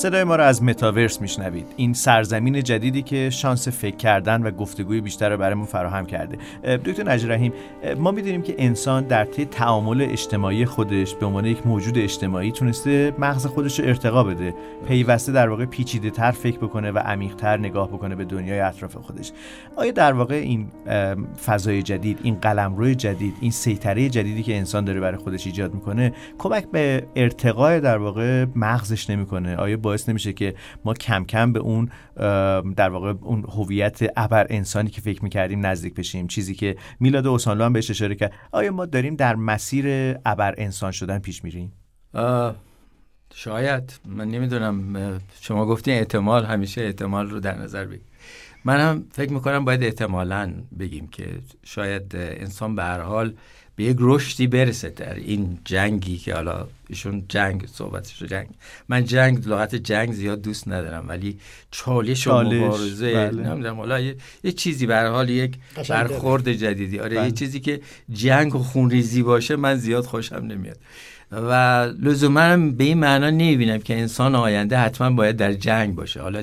صدای ما را از متاورس میشنوید. این سرزمین جدیدی که شانس فکر کردن و گفتگوی بیشتر رو برامون فراهم کرده. دکتر نجی رحیم ما می‌دونیم که انسان در طی تعامل اجتماعی خودش به عنوان یک موجود اجتماعی تونسته مغز خودش رو ارتقا بده. پیوسته در واقع پیچیده تر فکر بکنه و عمیق تر نگاه بکنه به دنیای اطراف خودش. آیا در واقع این فضای جدید این قلمرو جدید این سیطره جدیدی که انسان داره برای خودش ایجاد می‌کنه کمک به ارتقای در واقع مغزش نمی‌کنه؟ آیا باعث نمیشه که ما کم کم به اون در واقع اون هویت ابر انسانی که فکر می‌کردیم نزدیک بشیم. چیزی که میلاد اوسانلو هم بهش اشاره کرد. آیا ما داریم در مسیر ابر انسان شدن پیش میریم؟ شاید. من نمی‌دونم. شما گفتین احتمال همیشه احتمال رو در نظر بگیر. من هم فکر می‌کنم باید احتمالا بگیم که شاید انسان به هر حال به یک رشدی برسه در این جنگی که حالا ایشون جنگ صحبتش جنگ من جنگ لغت جنگ زیاد دوست ندارم ولی چالش و مبارزه بله. نمی‌دونم حالا یه،, یه, چیزی به حال یک برخورد جدیدی آره بله. یه چیزی که جنگ و خونریزی باشه من زیاد خوشم نمیاد و لزوما به این معنا نمی‌بینم که انسان آینده حتما باید در جنگ باشه. حالا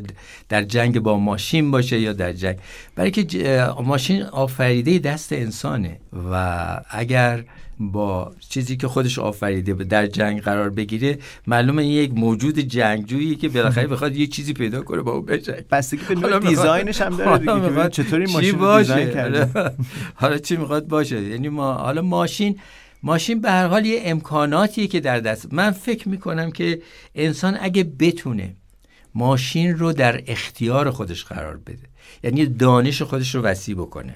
در جنگ با ماشین باشه یا در جنگ. برای که ماشین آفریده دست انسانه و اگر با چیزی که خودش آفریده در جنگ قرار بگیره معلومه این یک موجود جنگجویی که بالاخره بخواد یه چیزی پیدا کنه با اون بجنگ بستگی به نوع دیزاینش هم داره دیگه چطوری ماشین دیزاین کرده. حالا چی می‌خواد باشه. یعنی ما حالا ماشین ماشین به هر حال یه امکاناتیه که در دست. من فکر می‌کنم که انسان اگه بتونه ماشین رو در اختیار خودش قرار بده یعنی دانش خودش رو وسیع بکنه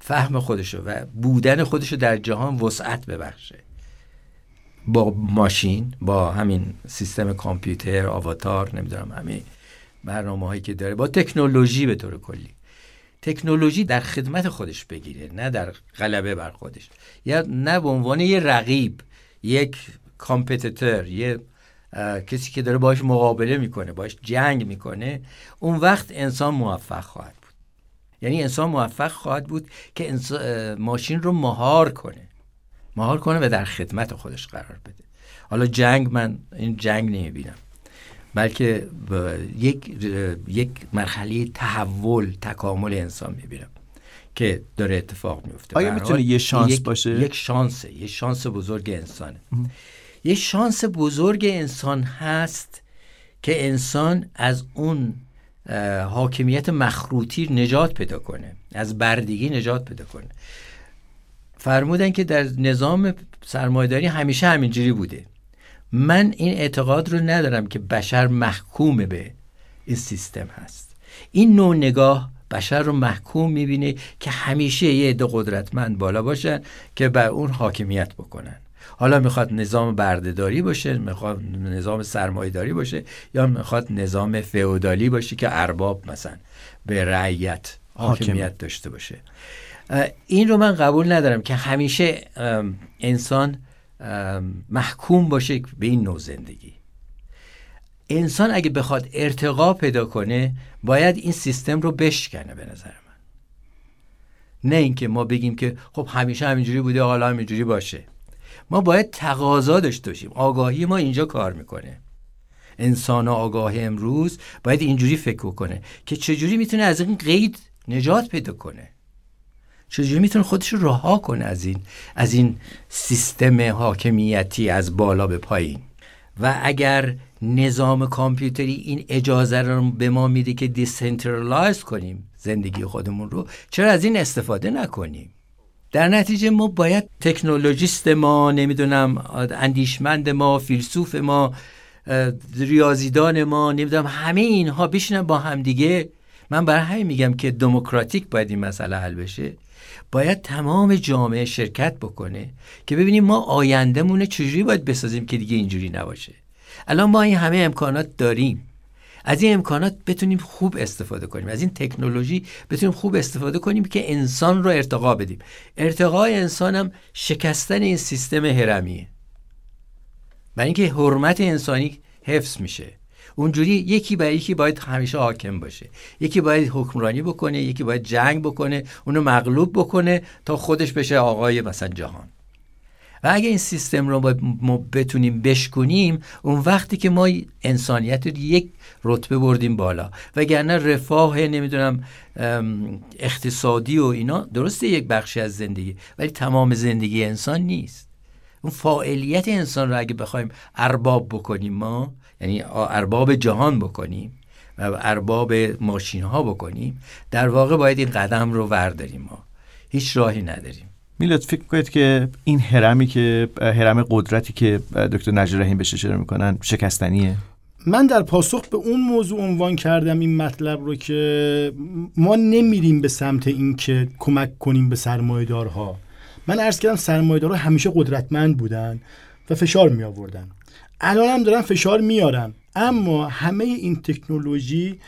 فهم خودش رو و بودن خودش رو در جهان وسعت ببخشه. با ماشین با همین سیستم کامپیوتر آواتار نمی‌دونم همین برنامه هایی که داره با تکنولوژی به طور کلی. تکنولوژی در خدمت خودش بگیره نه در غلبه بر خودش. یا نه به عنوان یه رقیب یک competitor یه کسی که داره باش مقابله می‌کنه باش جنگ می‌کنه اون وقت انسان موفق خواهد بود. یعنی انسان موفق خواهد بود که ماشین رو مهار کنه. مهار کنه و در خدمت خودش قرار بده. حالا جنگ من این جنگ نمی‌بینم. بلکه یک یک مرحله تحول تکامل انسان می‌بینم که داره اتفاق میفته آیا می‌تونه یه شانس باشه؟ یک شانسه یه شانس بزرگ انسانه. یه شانس بزرگ انسان هست که انسان از اون حاکمیت مخروطی نجات پیدا کنه از بردگی نجات پیدا کنه. فرمودن که در نظام سرمایداری همیشه همینجوری بوده. من این اعتقاد رو ندارم که بشر محکوم به این سیستم هست. این نوع نگاه بشر رو محکوم می‌بینه که همیشه یه عده قدرتمند بالا باشن که بر اون حاکمیت بکنن. حالا می‌خواد نظام بردهداری باشه می‌خواد نظام سرمایهداری باشه یا می‌خواد نظام فئودالی باشه که ارباب مثلا به رعیت حاکمیت داشته باشه. این رو من قبول ندارم که همیشه انسان محکوم باشه به این نوع زندگی. انسان اگه بخواد ارتقا پیدا کنه باید این سیستم رو بشکنه به نظر من. نه اینکه ما بگیم که خب همیشه همینجوری بوده حالا همینجوری باشه. ما باید تقاضا داشته باشیم. آگاهی ما اینجا کار می‌کنه. انسان آگاه امروز باید اینجوری فکر کنه که چجوری می‌تونه از این قید نجات پیدا کنه. چجوری می‌تونه خودش رو رها کنه از این از این سیستم حاکمیتی از بالا به پایین؟ و اگر نظام کامپیوتری این اجازه رو به ما میده که decentralize کنیم زندگی خودمون رو چرا از این استفاده نکنیم؟ در نتیجه ما باید technologist ما نمی‌دونم اندیشمند ما فیلسوف ما ریاضیدان ما نمی‌دونم همه اینها بشینن با همدیگه. من برای همین میگم که دموکراتیک باید این مسئله حل بشه. باید تمام جامعه شرکت بکنه که ببینیم ما آیندهمون چجوری باید بسازیم که دیگه اینجوری نباشه. الان ما این همه امکانات داریم. از این امکانات بتونیم خوب استفاده کنیم. از این تکنولوژی بتونیم خوب استفاده کنیم که انسان رو ارتقا بدیم. ارتقای انسان هم شکستن این سیستم هرمیه. برای اینکه حرمت انسانی حفظ میشه. اونجوری یکی برای یکی باید همیشه حاکم باشه. یکی باید حکمرانی بکنه یکی باید جنگ بکنه اونو مغلوب بکنه تا خودش بشه آقای مثلا جهان. و اگه این سیستم رو ما بتونیم بشکنیم اون وقتی که ما انسانیت رو یک رتبه بردیم بالا. وگرنه رفاه نمی‌دونم اقتصادی و اینا درسته یک بخشی از زندگی ولی تمام زندگی انسان نیست. اون فاعلیت انسان رو اگه بخوایم ارباب بکنیم ما یعنی ارباب جهان بکنیم و ارباب ماشین ها بکنیم در واقع باید این قدم رو ورداریم ما. هیچ راهی نداریم. میلاد فکر کنید که این هرمی که هرم قدرتی که دکتر نجر رحیم بهش اشاره می‌کنن شکستنیه؟ من در پاسخ به اون موضوع عنوان کردم این مطلب رو که ما نمیریم به سمت اینکه کمک کنیم به سرمایه‌دارها. من عرض کردم سرمایه‌دارها همیشه قدرتمند بودن و فشار می آوردن الان هم دارن فشار میارن اما همه این تکنولوژی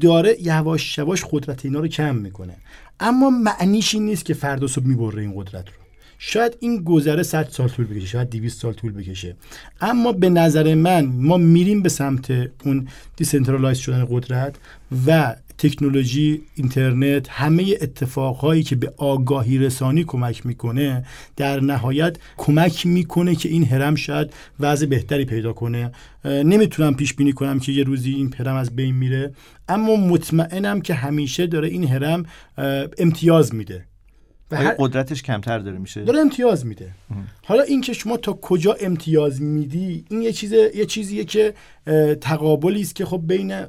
داره یواش یواش قدرت اینا رو کم می‌کنه. اما معنیش این نیست که فردا صبح می‌بره این قدرت رو. شاید این گذره 100 سال طول بکشه شاید 200 سال طول بکشه. اما به نظر من ما میریم به سمت اون decentralize شدن قدرت و تکنولوژی اینترنت همه اتفاقهایی که به آگاهی رسانی کمک می‌کنه در نهایت کمک می‌کنه که این هرم شاید وضع بهتری پیدا کنه. نمی‌تونم پیش بینی کنم که یه روزی این هرم از بین میره اما مطمئنم که همیشه داره این هرم امتیاز میده. هر... قدرتش کمتر داره میشه؟ داره امتیاز میده. حالا این که شما تا کجا امتیاز میدی این یه چیز یه چیزیه که تقابلی است که خب بین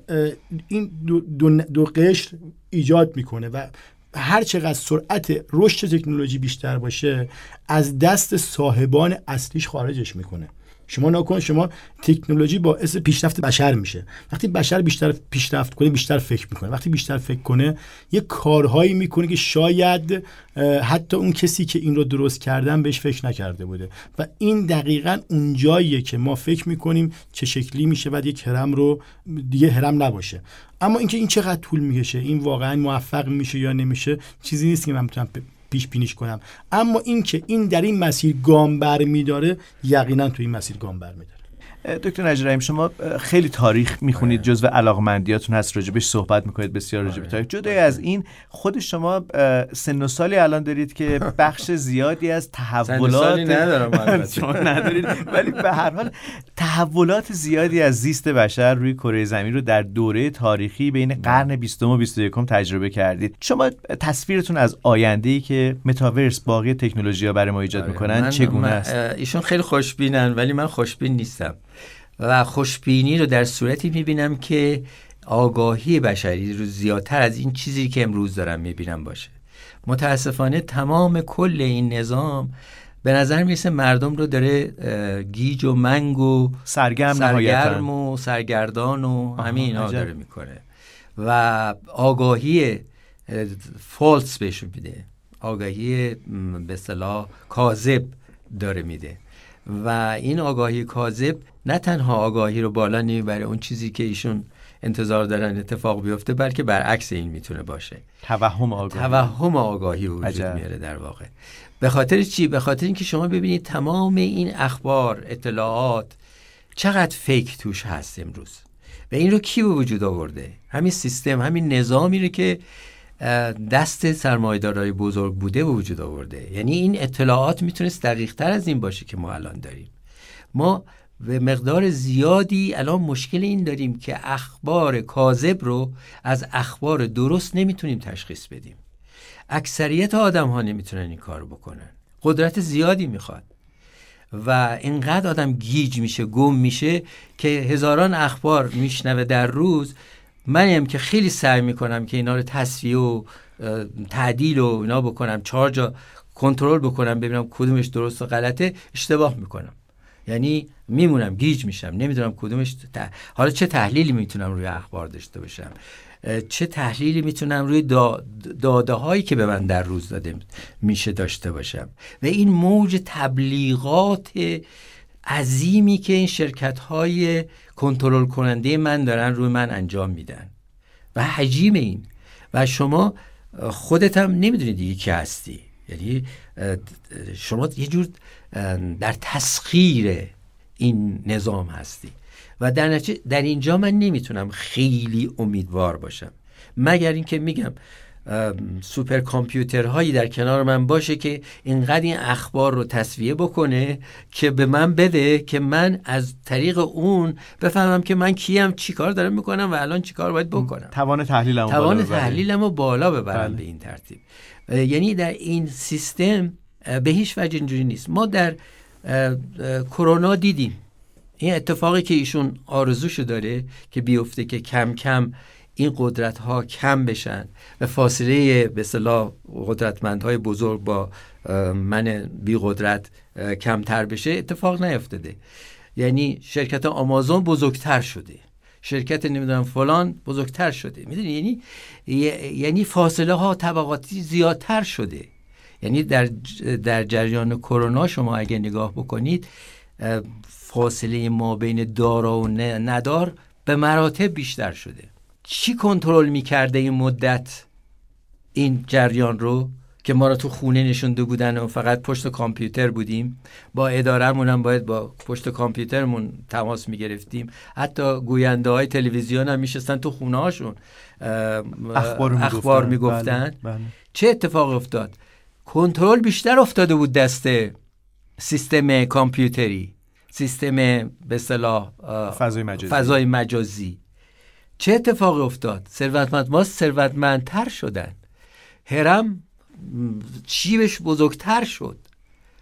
این دو, دو, دو قشر ایجاد می‌کنه و هر چقدر سرعت رشد تکنولوژی بیشتر باشه از دست صاحبان اصلیش خارجش می‌کنه. شما نکن شما تکنولوژی باعث پیشرفت بشر میشه. وقتی بشر بیشتر پیشرفت کنه بیشتر فکر می‌کنه. وقتی بیشتر فکر کنه یه کارهایی می‌کنه که شاید حتی اون کسی که این رو درست کردن بهش فکر نکرده بوده. و این دقیقا اونجاییه که ما فکر می‌کنیم چه شکلی میشه و یک هرم رو دیگه هرم نباشه. اما اینکه این چقدر طول می‌کشه این واقعا موفق میشه یا نمیشه چیزی نیست که من می‌تونم پیش بینیش کنم. اما اینکه این در این مسیر گام برمیداره یقینا تو این مسیر گام برمیداره دکتر نجریم شما خیلی تاریخ می‌خونید بله. جزو علاقمندیاتون هست راجبش صحبت می‌کنید بسیار راجب بله. تاریخ. جدای از این خود شما سن و سالی الان دارید که بخش زیادی از تحولات ندارم شما ندارید. ولی به هر حال تحولات زیادی از زیست بشر روی کره زمین رو در دوره تاریخی بین بله. قرن 20 و 21 تجربه کردید. شما تصویرتون از آینده ای که متاورس باقی تکنولوژی ها برای ما ایجاد می‌کنن چگونه است؟ ایشون خیلی خوشبینن ولی من خوشبین نیستم. و خوشبینی رو در صورتی می‌بینم که آگاهی بشری رو زیادتر از این چیزی که امروز دارم می‌بینم باشه. متاسفانه تمام کل این نظام به نظر می‌رسه مردم رو داره گیج و منگ و سرگرم, سرگرم و سرگردان و همین اینا داره می‌کنه. و آگاهی فالس بهشون میده. آگاهی به صلاح کاذب داره میده. و این آگاهی کاذب نه تنها آگاهی رو بالا نمی‌بره اون چیزی که ایشون انتظار دارن اتفاق بیفته بلکه برعکس این می‌تونه باشه. توهم آگاهی. توهم آگاهی وجود میاره در واقع. به خاطر چی؟ به خاطر اینکه شما ببینید تمام این اخبار اطلاعات چقدر فیک توش هست امروز. و این رو کی به وجود آورده؟ همین سیستم همین نظامی رو که دست سرمایه‌دارای بزرگ بوده به وجود آورده. یعنی این اطلاعات می‌تونست دقیق تر از این باشه که ما الان داریم. ما به مقدار زیادی الان مشکل این داریم که اخبار کاذب رو از اخبار درست نمی‌تونیم تشخیص بدیم. اکثریت آدم ها نمی‌تونن این کار بکنن. قدرت زیادی می‌خواد. و اینقدر آدم گیج میشه گم میشه که هزاران اخبار میشنوه در روز. منیم که خیلی سعی می‌کنم که اینا رو تصفیه و تعدیل و اینا بکنم چهار جا کنترل بکنم ببینم کدومش درست و غلطه اشتباه می‌کنم. یعنی میمونم گیج میشم نمی‌دونم کدومش حالا چه تحلیلی می‌تونم روی اخبار داشته باشم؟ چه تحلیلی می‌تونم روی داده هایی که به من در روز داده میشه داشته باشم؟ و این موج تبلیغات عظیمی که این شرکت های کنترل کننده من دارن روی من انجام میدن. و حجیم این. و شما خودت هم نمی‌دونی دیگه کی هستی. یعنی شما یه جور در تسخیر این نظام هستی. و در, در اینجا من نمی‌تونم خیلی امیدوار باشم. مگر اینکه میگم سوپر کامپیوترهایی در کنار من باشه که اینقدر این اخبار رو تصویه بکنه که به من بده که من از طریق اون بفهمم که من کیم چیکار دارم می‌کنم و الان چیکار باید بکنم. توان تحلیلمو توان تحلیلمو بالا ببرم بله. به این ترتیب. یعنی در این سیستم به هیچ وجه اینجوری نیست. ما در کرونا دیدیم. این اتفاقی که ایشون آرزوشو داره که بیفته که کم کم این قدرت ها کم بشن و فاصله به صلاح قدرتمندهای بزرگ با من بی قدرت کمتر بشه اتفاق نیفتاده. یعنی شرکت آمازون بزرگتر شده. شرکت نمی‌دونم فلان بزرگتر شده. می‌دونی؟ یعنی یعنی فاصله ها طبقاتی زیادتر شده. یعنی در در جریان کرونا شما اگه نگاه بکنید فاصله ما بین دارا و ندار به مراتب بیشتر شده. چی کنترل می‌کرده این مدت این جریان رو که ما رو تو خونه نشونده بودن و فقط پشت کامپیوتر بودیم؟ با ادارهمون هم باید با پشت کامپیوترمون تماس می‌گرفتیم. حتی گوینده های تلویزیون هم میشستن تو خونه هاشون اخبار, اخبار می‌گفتن. بله، بله. چه اتفاق افتاد؟ کنترل بیشتر افتاده بود دست سیستم کامپیوتری سیستم به اصطلاح فضای مجازی. فضای مجازی. چه اتفاقی افتاد؟ ثروتمند ما ثروتمندتر شدن. هرم شیبش بزرگتر شد.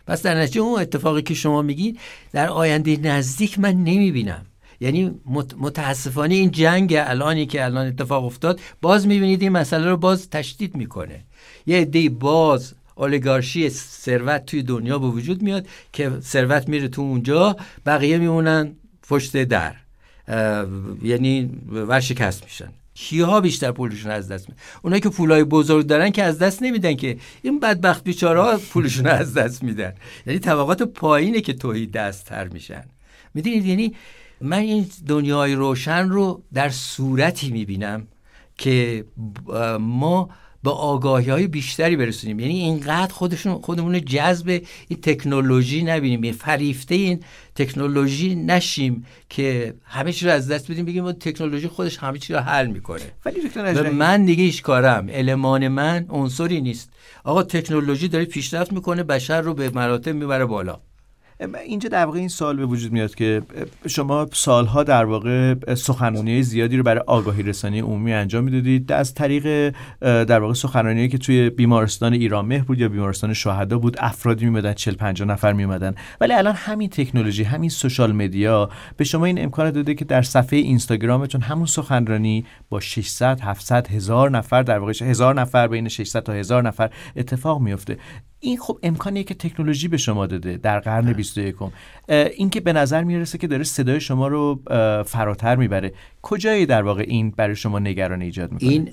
پس در نتیجه اون اتفاقی که شما میگین در آینده نزدیک من نمی‌بینم. یعنی متاسفانه این جنگ الانی که الان اتفاق افتاد باز می‌بینید این مسئله رو باز تشدید می‌کنه. یه عده باز اولیگارشی ثروت توی دنیا به وجود میاد که ثروت میره تو اونجا بقیه میمونن پشت در. یعنی ورشکست میشن. کیها بیشتر پولشون از دست میدن اونایی که پولای بزرگ دارن که از دست نمیدن که این بدبخت بیچاره ها پولشون از دست میدن. یعنی طبقات پایینه که توهی دست تر میشن. می‌دونید؟ یعنی من این دنیای روشن رو در صورتی می‌بینم که ما به آگاهی های بیشتری برسونیم. یعنی اینقدر خودشون خودمون جذب این تکنولوژی نبینیم. یعنی فریفته این تکنولوژی نشیم که همه چی رو از دست بدیم بگیم تکنولوژی خودش همه چی رو حل می‌کنه. ولی من دیگه ایش کارم. المان من عنصری نیست. آقا تکنولوژی داره پیشرفت می‌کنه بشر رو به مراتب می‌بره بالا. اینجا در واقع این سال به وجود میاد که شما سالها در واقع سخنرانی زیادی رو برای آگاهی رسانی عمومی انجام می‌دادید. از طریق در واقع سخنرانی که توی بیمارستان ایران مهر بود یا بیمارستان شهدا بود افرادی میمدن 40 50 نفر میومدن ولی الان همین تکنولوژی همین سوشال مدیا به شما این امکان داده که در صفحه اینستاگرامتون همون سخنرانی با 600 700 هزار نفر در واقع هزار نفر بین 600 تا هزار نفر اتفاق میفته این خب امکانیه که تکنولوژی به شما داده در قرن 21 این که به نظر می‌رسه که داره صدای شما رو فراتر می‌بره. کجایی در واقع این برای شما نگران ایجاد می‌کنه؟ این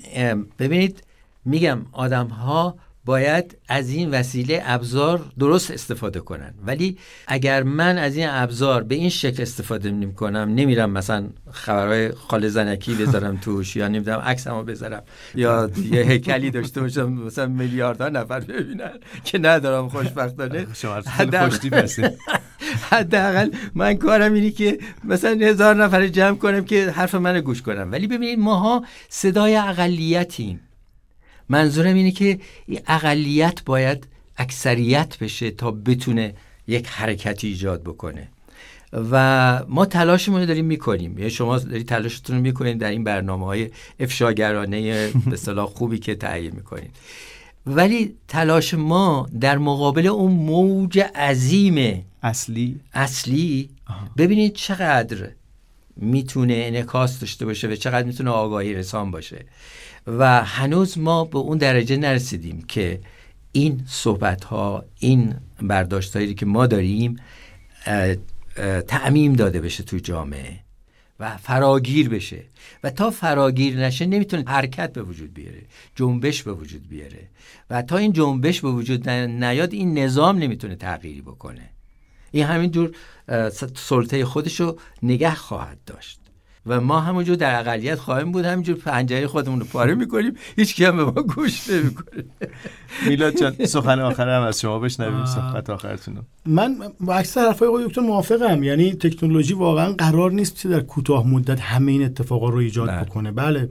ببینید میگم آدم ها باید از این وسیله ابزار درست استفاده کنن. ولی اگر من از این ابزار به این شکل استفاده نمی کنم نمیرم مثلا خبرهای خال زنکی بذارم توش یا نمی‌دونم عکسمو بذارم. یا یه هیکلی داشته باشم مثلا میلیاردها نفر ببینن که ندارم خوشبختانه. حداقل من کارم اینی که مثلا هزار نفر جمع کنم که حرف من گوش کنم ولی ببینید ماها صدای اقلیتیم. منظورم اینه که این اقلیت باید اکثریت بشه تا بتونه یک حرکتی ایجاد بکنه. و ما تلاشمون رو داریم می‌کنیم. یعنی شما دارید تلاشتون رو می‌کنید در این برنامه های افشاگرانه به صلاح خوبی که تهیه می‌کنید. ولی تلاش ما در مقابل اون موج عظیم اصلی. اصلی ببینید چقدر می‌تونه انعکاس داشته باشه و چقدر می‌تونه آگاهی رسان باشه. و هنوز ما به اون درجه نرسیدیم که این صحبت ها این برداشت هایی که ما داریم تعمیم داده بشه تو جامعه و فراگیر بشه. و تا فراگیر نشه نمی‌تونه حرکت به وجود بیاره جنبش به وجود بیاره. و تا این جنبش به وجود نیاد این نظام نمی‌تونه تغییری بکنه. این همین جور سلطه خودش رو نگه خواهد داشت. و ما همونجور در اقلیت خواهیم بود همینجور پنجره خودمون رو پاره می‌کنیم. هیچ هم به ما گوش نمی‌کنه. میلاد جان سخن آخر هم از شما بشنویم صحبت آخرتون من با اکثر حرفای آقای دکتر موافقم. یعنی تکنولوژی واقعا قرار نیست که در کوتاه مدت همه این اتفاقا رو ایجاد بله. بکنه. بله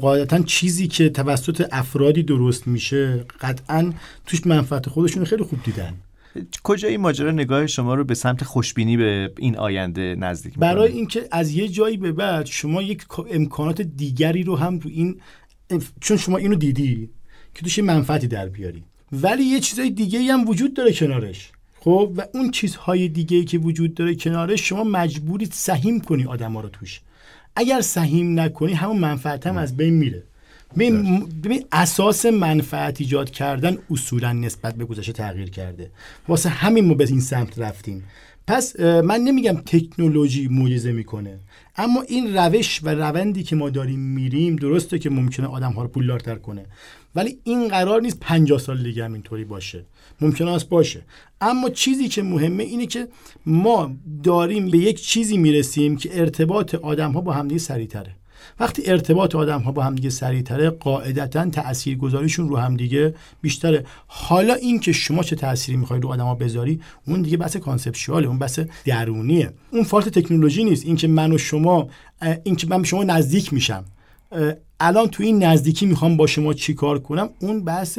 قاعدتا چیزی که توسط افرادی درست میشه قطعا توش منفعت خودشون خیلی خوب دیدن. کجا این ماجرا نگاه شما رو به سمت خوشبینی به این آینده نزدیک می‌کنه؟ برای اینکه از یه جایی به بعد شما یک امکانات دیگری رو هم تو این چون شما اینو دیدی که توش منفعتی در بیاری. ولی یه چیزای دیگه هم وجود داره کنارش. خب؟ و اون چیزهای دیگه که وجود داره کنارش شما مجبورید سهیم کنی آدم ها رو توش. اگر سهیم نکنی همون منفعت هم از بین میره. ببین اساس منفعت ایجاد کردن اصولا نسبت به گذشته تغییر کرده. واسه همین ما به این سمت رفتیم. پس من نمیگم تکنولوژی معجزه می‌کنه اما این روش و روندی که ما داریم میریم درسته که ممکنه آدم ها رو پولدارتر کنه. ولی این قرار نیست 50 سال دیگه هم اینطوری باشه. ممکنه است باشه. اما چیزی که مهمه اینه که ما داریم به یک چیزی می‌رسیم که ارتباط آدم ها با همدیگه سریعتره. وقتی ارتباط آدم ها با همدیگه سریعتره قاعدتا تاثیرگذاریشون رو همدیگه بیشتره. حالا این که شما چه تأثیری می‌خوای رو آدما بذاری اون دیگه بحث کانسپچواله اون بحث درونیه. اون فالت تکنولوژی نیست. اینکه من و شما اینکه من به شما نزدیک میشم. الان تو این نزدیکی می‌خوام با شما چیکار کنم؟ اون بحث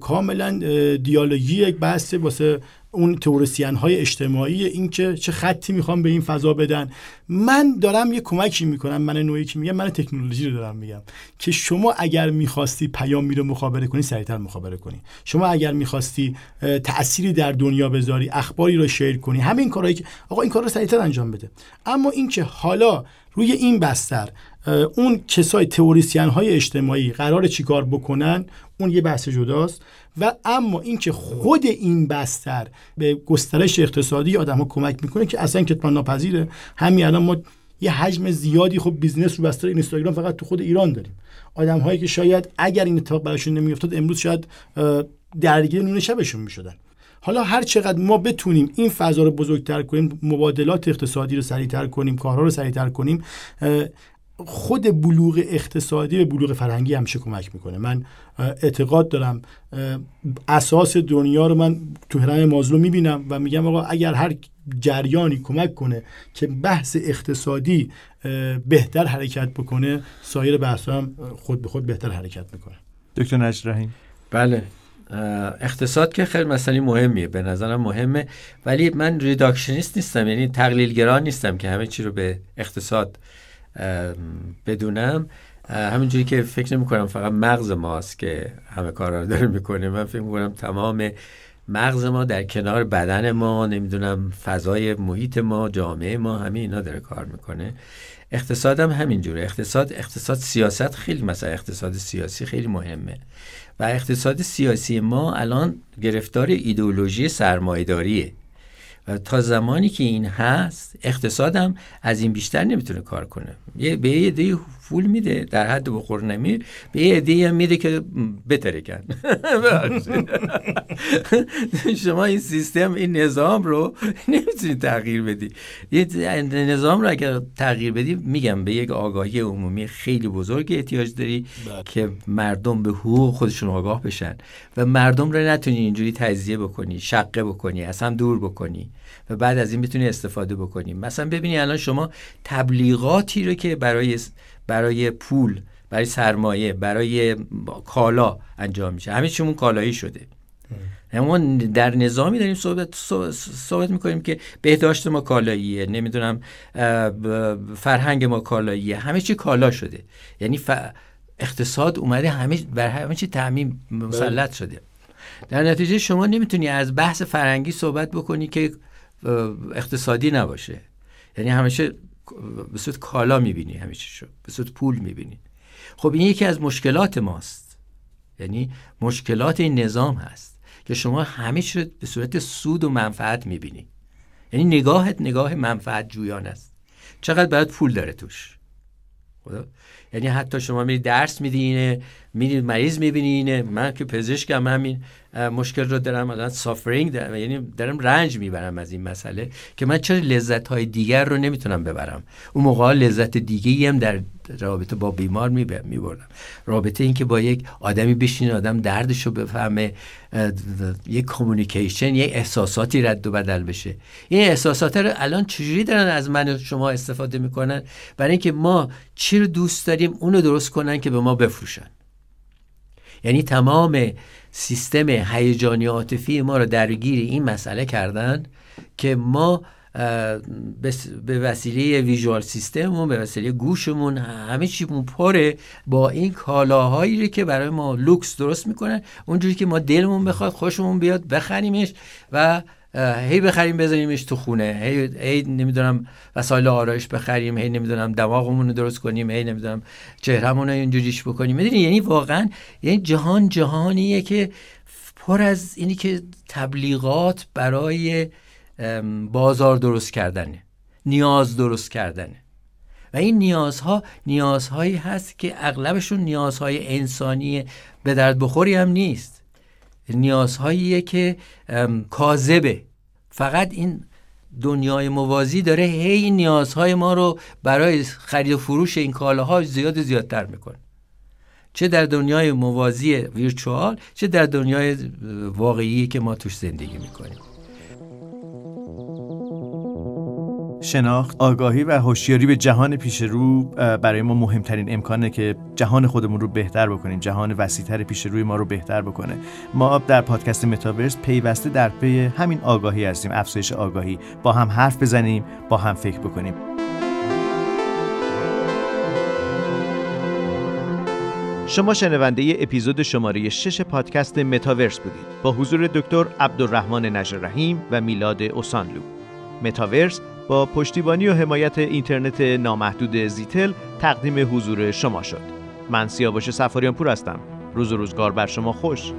کاملا دیالوگی یک بحث واسه اون تورسیان های اجتماعی اینکه چه خطی می‌خوام به این فضا بدن. من دارم یه کمکی می‌کنم من نوعی که میگم من تکنولوژی رو دارم میگم که شما اگر می‌خواستی پیام رو مخابره کنی سریعتر مخابره کنی. شما اگر می‌خواستی تأثیری در دنیا بذاری اخباری رو شیر کنی همین کارهایی که آقا این کار رو سریعتر انجام بده. اما اینکه حالا روی این بستر اون کسای تئوریسین های اجتماعی قرار چیکار بکنن اون یه بحث جداست. و اما اینکه خود این بستر به گسترش اقتصادی آدم ها کمک می‌کنه که اصلا کتمان ناپذیره همین الان ما یه حجم زیادی خب business رو بستر اینستاگرام فقط تو خود ایران داریم. آدم هایی که شاید اگر این اتفاق براشون نمیافتاد امروز شاید درگیر نون شبشون می‌شدن. حالا هر چقدر ما بتونیم این فضا رو بزرگتر کنیم مبادلات اقتصادی رو سریعتر کنیم کارها رو سریعتر کنیم خود بلوغ اقتصادی به بلوغ فرهنگی همیشه کمک می‌کنه؟ من اعتقاد دارم اساس دنیا رو من تو هرم مازلو می‌بینم و میگم آقا اگر هر جریانی کمک کنه که بحث اقتصادی بهتر حرکت بکنه سایر بحث هم خود به خود بهتر حرکت می‌کنه. دکتر نجر رحیم بله اقتصاد که خیلی مسئله مهمیه به نظرم مهمه. ولی من ریداکشنیست نیستم یعنی تقلیلگرا نیستم که همه چی رو به اقتصاد بدونم. همینجوری که فکر نمی کنم فقط مغز ماست که همه کار رو داره می‌کنه. من فکر کنم تمام مغز ما در کنار بدن ما نمی‌دونم فضای محیط ما جامعه ما همه اینا داره کار می‌کنه. اقتصاد هم همینجوره اقتصاد اقتصاد سیاست خیلی مثلا اقتصاد سیاسی خیلی مهمه. و اقتصاد سیاسی ما الان گرفتار ایدئولوژی سرمایه‌داریه. تا زمانی که این هست اقتصادم از این بیشتر نمی‌تونه کار کنه. یه به یه فول میده در حد بخور نمیر به یه عده هم میده که بترکن شما این سیستم این نظام رو نمی‌تونید تغییر بدی. یه نظام رو اگر تغییر بدی میگم به یک آگاهی عمومی خیلی بزرگ احتیاج داری بله. که مردم به حقوق خودشون آگاه بشن. و مردم رو نتونی اینجوری تجزیه بکنی شقه بکنی از هم دور بکنی. و بعد از این می‌تونی استفاده بکنیم مثلا ببینی الان شما تبلیغاتی رو که برای برای پول برای سرمایه برای کالا انجام میشه. همه چیمون کالایی شده. ما در نظامی داریم صحبت, صحبت می‌کنیم که بهداشت ما کالاییه نمی‌دونم فرهنگ ما کالاییه. همه چی کالا شده. یعنی اقتصاد اومده همه بر همه چی تعمیم مسلط شده. در نتیجه شما نمی‌تونی از بحث فرهنگی صحبت بکنی که اقتصادی نباشه. یعنی همیشه به صورت کالا می‌بینی همیشه شو به صورت پول می‌بینی. خب این یکی از مشکلات ماست. یعنی مشکلات این نظام هست که شما همه به صورت سود و منفعت می‌بینی. یعنی نگاهت نگاه منفعت جویان است. چقدر باید پول داره توش؟ خدا؟ یعنی حتی شما میری درس میدی اینه میری مریض می‌بینی اینه من که پزشکم همین مشکل رو دارم الان سافرینگ دارم یعنی دارم رنج می‌برم از این مسئله که من چرا لذت های دیگر رو نمی‌تونم ببرم؟ اون موقع لذت دیگه هم در رابطه با بیمار میبردم. رابطه این که با یک آدمی بشین آدم دردش رو بفهمه یک کمونیکیشن یک احساساتی رد و بدل بشه. این احساسات رو الان چجوری دارن از من شما استفاده می‌کنن؟ برای اینکه ما چی رو دوست داریم اونو درست کنن که به ما بفروشن. یعنی تمام سیستم هیجانی عاطفی ما رو درگیر این مسئله کردن که ما به وسیله ویژوال سیستممون به وسیله گوشمون همه چیمون پره با این کالاهایی که برای ما لوکس درست می‌کنن اونجوری که ما دلمون بخواد خوشمون بیاد بخریمش و هی بخریم بذاریمش تو خونه. هی, هی نمی‌دونم وسایل آرایش بخریم هی نمی‌دونم دماغمون رو درست کنیم هی نمی‌دونم چهرهمون رو اینجوریش بکنیم. می‌دونی یعنی واقعا یعنی جهان جهانیه که پر از اینی که تبلیغات برای بازار درست کردنه نیاز درست کردنه. و این نیازها نیازهایی هست که اغلبشون نیازهای انسانی به درد بخوری هم نیست. نیازهاییه که کاذبه. فقط این دنیای موازی داره هی نیازهای ما رو برای خرید و فروش این کالاها زیاد زیادتر می‌کنه. چه در دنیای موازی ویرچوال چه در دنیای واقعی که ما توش زندگی می‌کنیم. شناخت آگاهی و هوشیاری به جهان پیش رو برای ما مهمترین امکانه که جهان خودمون رو بهتر بکنیم. جهان وسیعتر پیش روی ما رو بهتر بکنه. ما در پادکست متاورس پیوسته در پی همین آگاهی هستیم. افزایش آگاهی. با هم حرف بزنیم با هم فکر بکنیم. شما شنونده اپیزود شماره 6 پادکست متاورس بودید. با حضور دکتر عبدالرحمن نجر رحیم و میلاد اوسانلو. متاورس با پشتیبانی و حمایت اینترنت نامحدود زیتل تقدیم حضور شما شد. من سیاوش سفاریان پور هستم. روز و روزگار بر شما خوش.